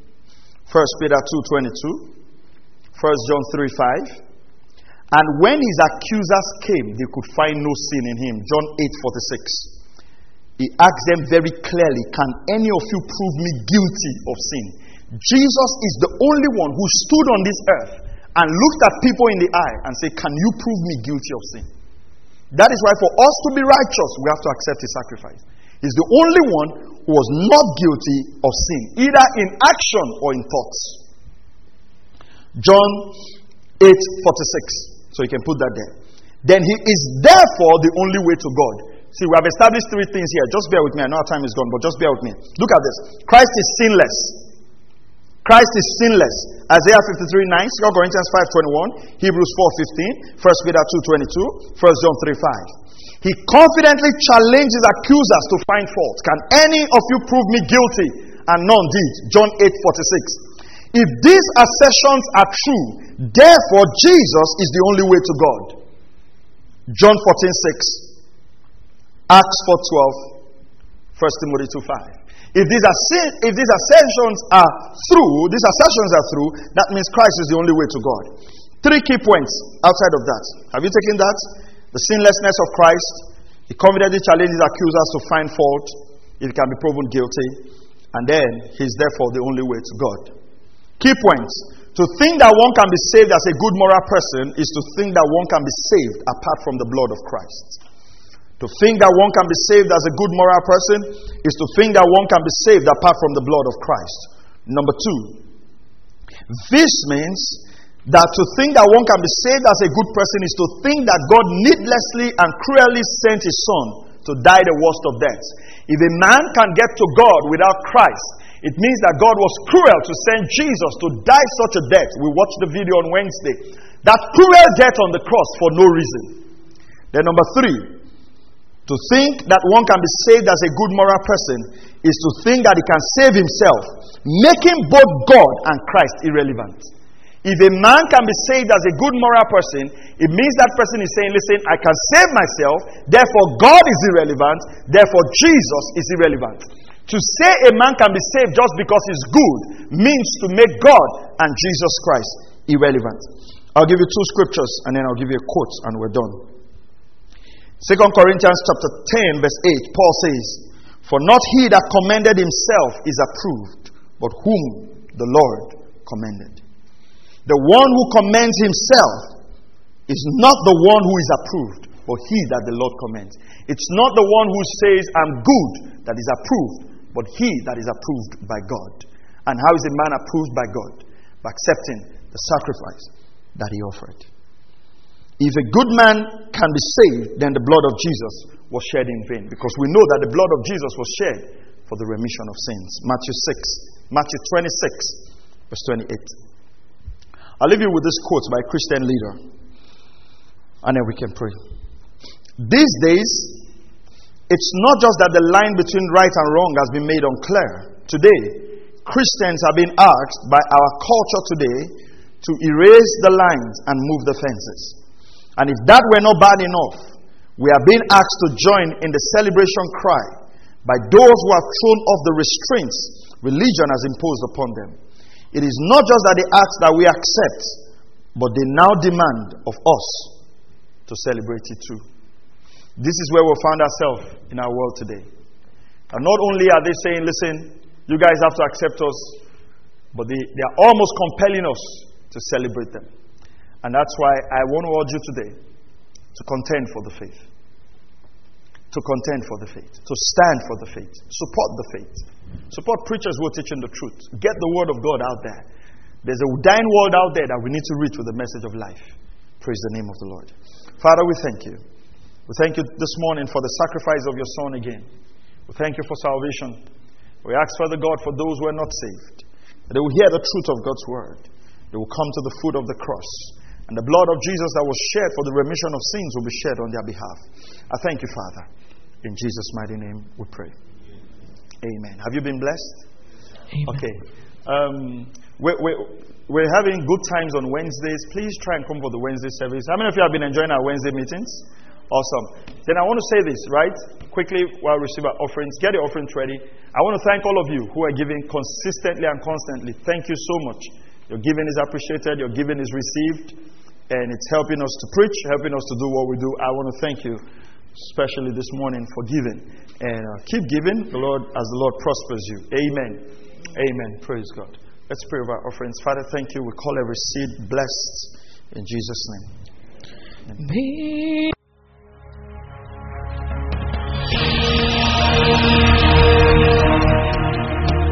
1 Peter 2 22. 1 John 3 5. And when his accusers came, they could find no sin in him. John 8 46. He asked them very clearly, Can any of you prove me guilty of sin? Jesus is the only one who stood on this earth and looked at people in the eye and said, Can you prove me guilty of sin? That is why, for us to be righteous, we have to accept his sacrifice. He's the only one was not guilty of sin, either in action or in thoughts. John 8 46. So you can put that there. Then he is therefore the only way to God. See, we have established three things here. Just bear with me. I know our time is gone, but just bear with me. Look at this. Christ is sinless. Christ is sinless. Isaiah 53 9, 2 Corinthians 5 21, Hebrews 4 15, 1 Peter 2 22, 1 John 3 5. He confidently challenges accusers to find fault. Can any of you prove me guilty? And none did. John 8 46. If these assertions are true, therefore Jesus is the only way to God. John 14 6, Acts 4 12, 1 Timothy 2 5. If these, if these assertions are through, these assertions are through, that means Christ is the only way to God. Three key points outside of that. Have you taken that? The sinlessness of Christ. He confidently challenges accusers to find fault if he can be proven guilty. And then he's therefore the only way to God. Key points. To think that one can be saved as a good moral person is to think that one can be saved apart from the blood of Christ. To think that one can be saved as a good moral person is to think that one can be saved apart from the blood of Christ. Number two, this means that to think that one can be saved as a good person is to think that God needlessly and cruelly sent his son to die the worst of deaths. If a man can get to God without Christ, it means that God was cruel to send Jesus to die such a death. We watched the video on Wednesday. That cruel death on the cross for no reason. Then, number three, to think that one can be saved as a good moral person is to think that he can save himself, making both God and Christ irrelevant. If a man can be saved as a good moral person, it means that person is saying, Listen, I can save myself, therefore God is irrelevant, therefore Jesus is irrelevant. To say a man can be saved just because he's good means to make God and Jesus Christ irrelevant. I'll give you two scriptures and then I'll give you a quote and we're done. Second Corinthians chapter 10 verse 8 Paul says, "For not he that commended himself is approved, but whom the Lord commended." The one who commends himself is not the one who is approved, but he that the Lord commends. It's not the one who says, I'm good, that is approved, but he that is approved by God. And how is a man approved by God? By accepting the sacrifice that he offered. If a good man can be saved, then the blood of Jesus was shed in vain. Because we know that the blood of Jesus was shed for the remission of sins. Matthew 6, Matthew 26, verse 28. I'll leave you with this quote by a Christian leader, and then we can pray. These days, it's not just that the line between right and wrong has been made unclear. Today, Christians are being asked by our culture today to erase the lines and move the fences. And if that were not bad enough, we are being asked to join in the celebration cry by those who have thrown off the restraints religion has imposed upon them. It is not just that they ask that we accept, but they now demand of us to celebrate it too. This is where we find ourselves in our world today. And not only are they saying, listen, you guys have to accept us, but they, they are almost compelling us to celebrate them. And that's why I want to urge you today to contend for the faith. To contend for the faith. To stand for the faith. Support the faith. Support preachers who are teaching the truth. Get the word of God out there. There's a dying world out there that we need to reach with the message of life. Praise the name of the Lord. Father, we thank you. We thank you this morning for the sacrifice of your Son again. We thank you for salvation. We ask, Father God, for those who are not saved, that they will hear the truth of God's word. They will come to the foot of the cross and the blood of Jesus that was shed for the remission of sins will be shed on their behalf. I thank you, Father. In Jesus' mighty name we pray. Amen. Have you been blessed? Amen. Okay. Um, we're, we're, we're having good times on Wednesdays. Please try and come for the Wednesday service. How many of you have been enjoying our Wednesday meetings? Awesome. Then I want to say this, right? Quickly while we receive our offerings. Get the offerings ready. I want to thank all of you who are giving consistently and constantly. Thank you so much. Your giving is appreciated, your giving is received, and it's helping us to preach, helping us to do what we do. I want to thank you, especially this morning, for giving. And uh, keep giving, the Lord, as the Lord prospers you. Amen. Amen. Praise God. Let's pray about offerings. Father, thank you. We call every seed blessed in Jesus' name. Amen.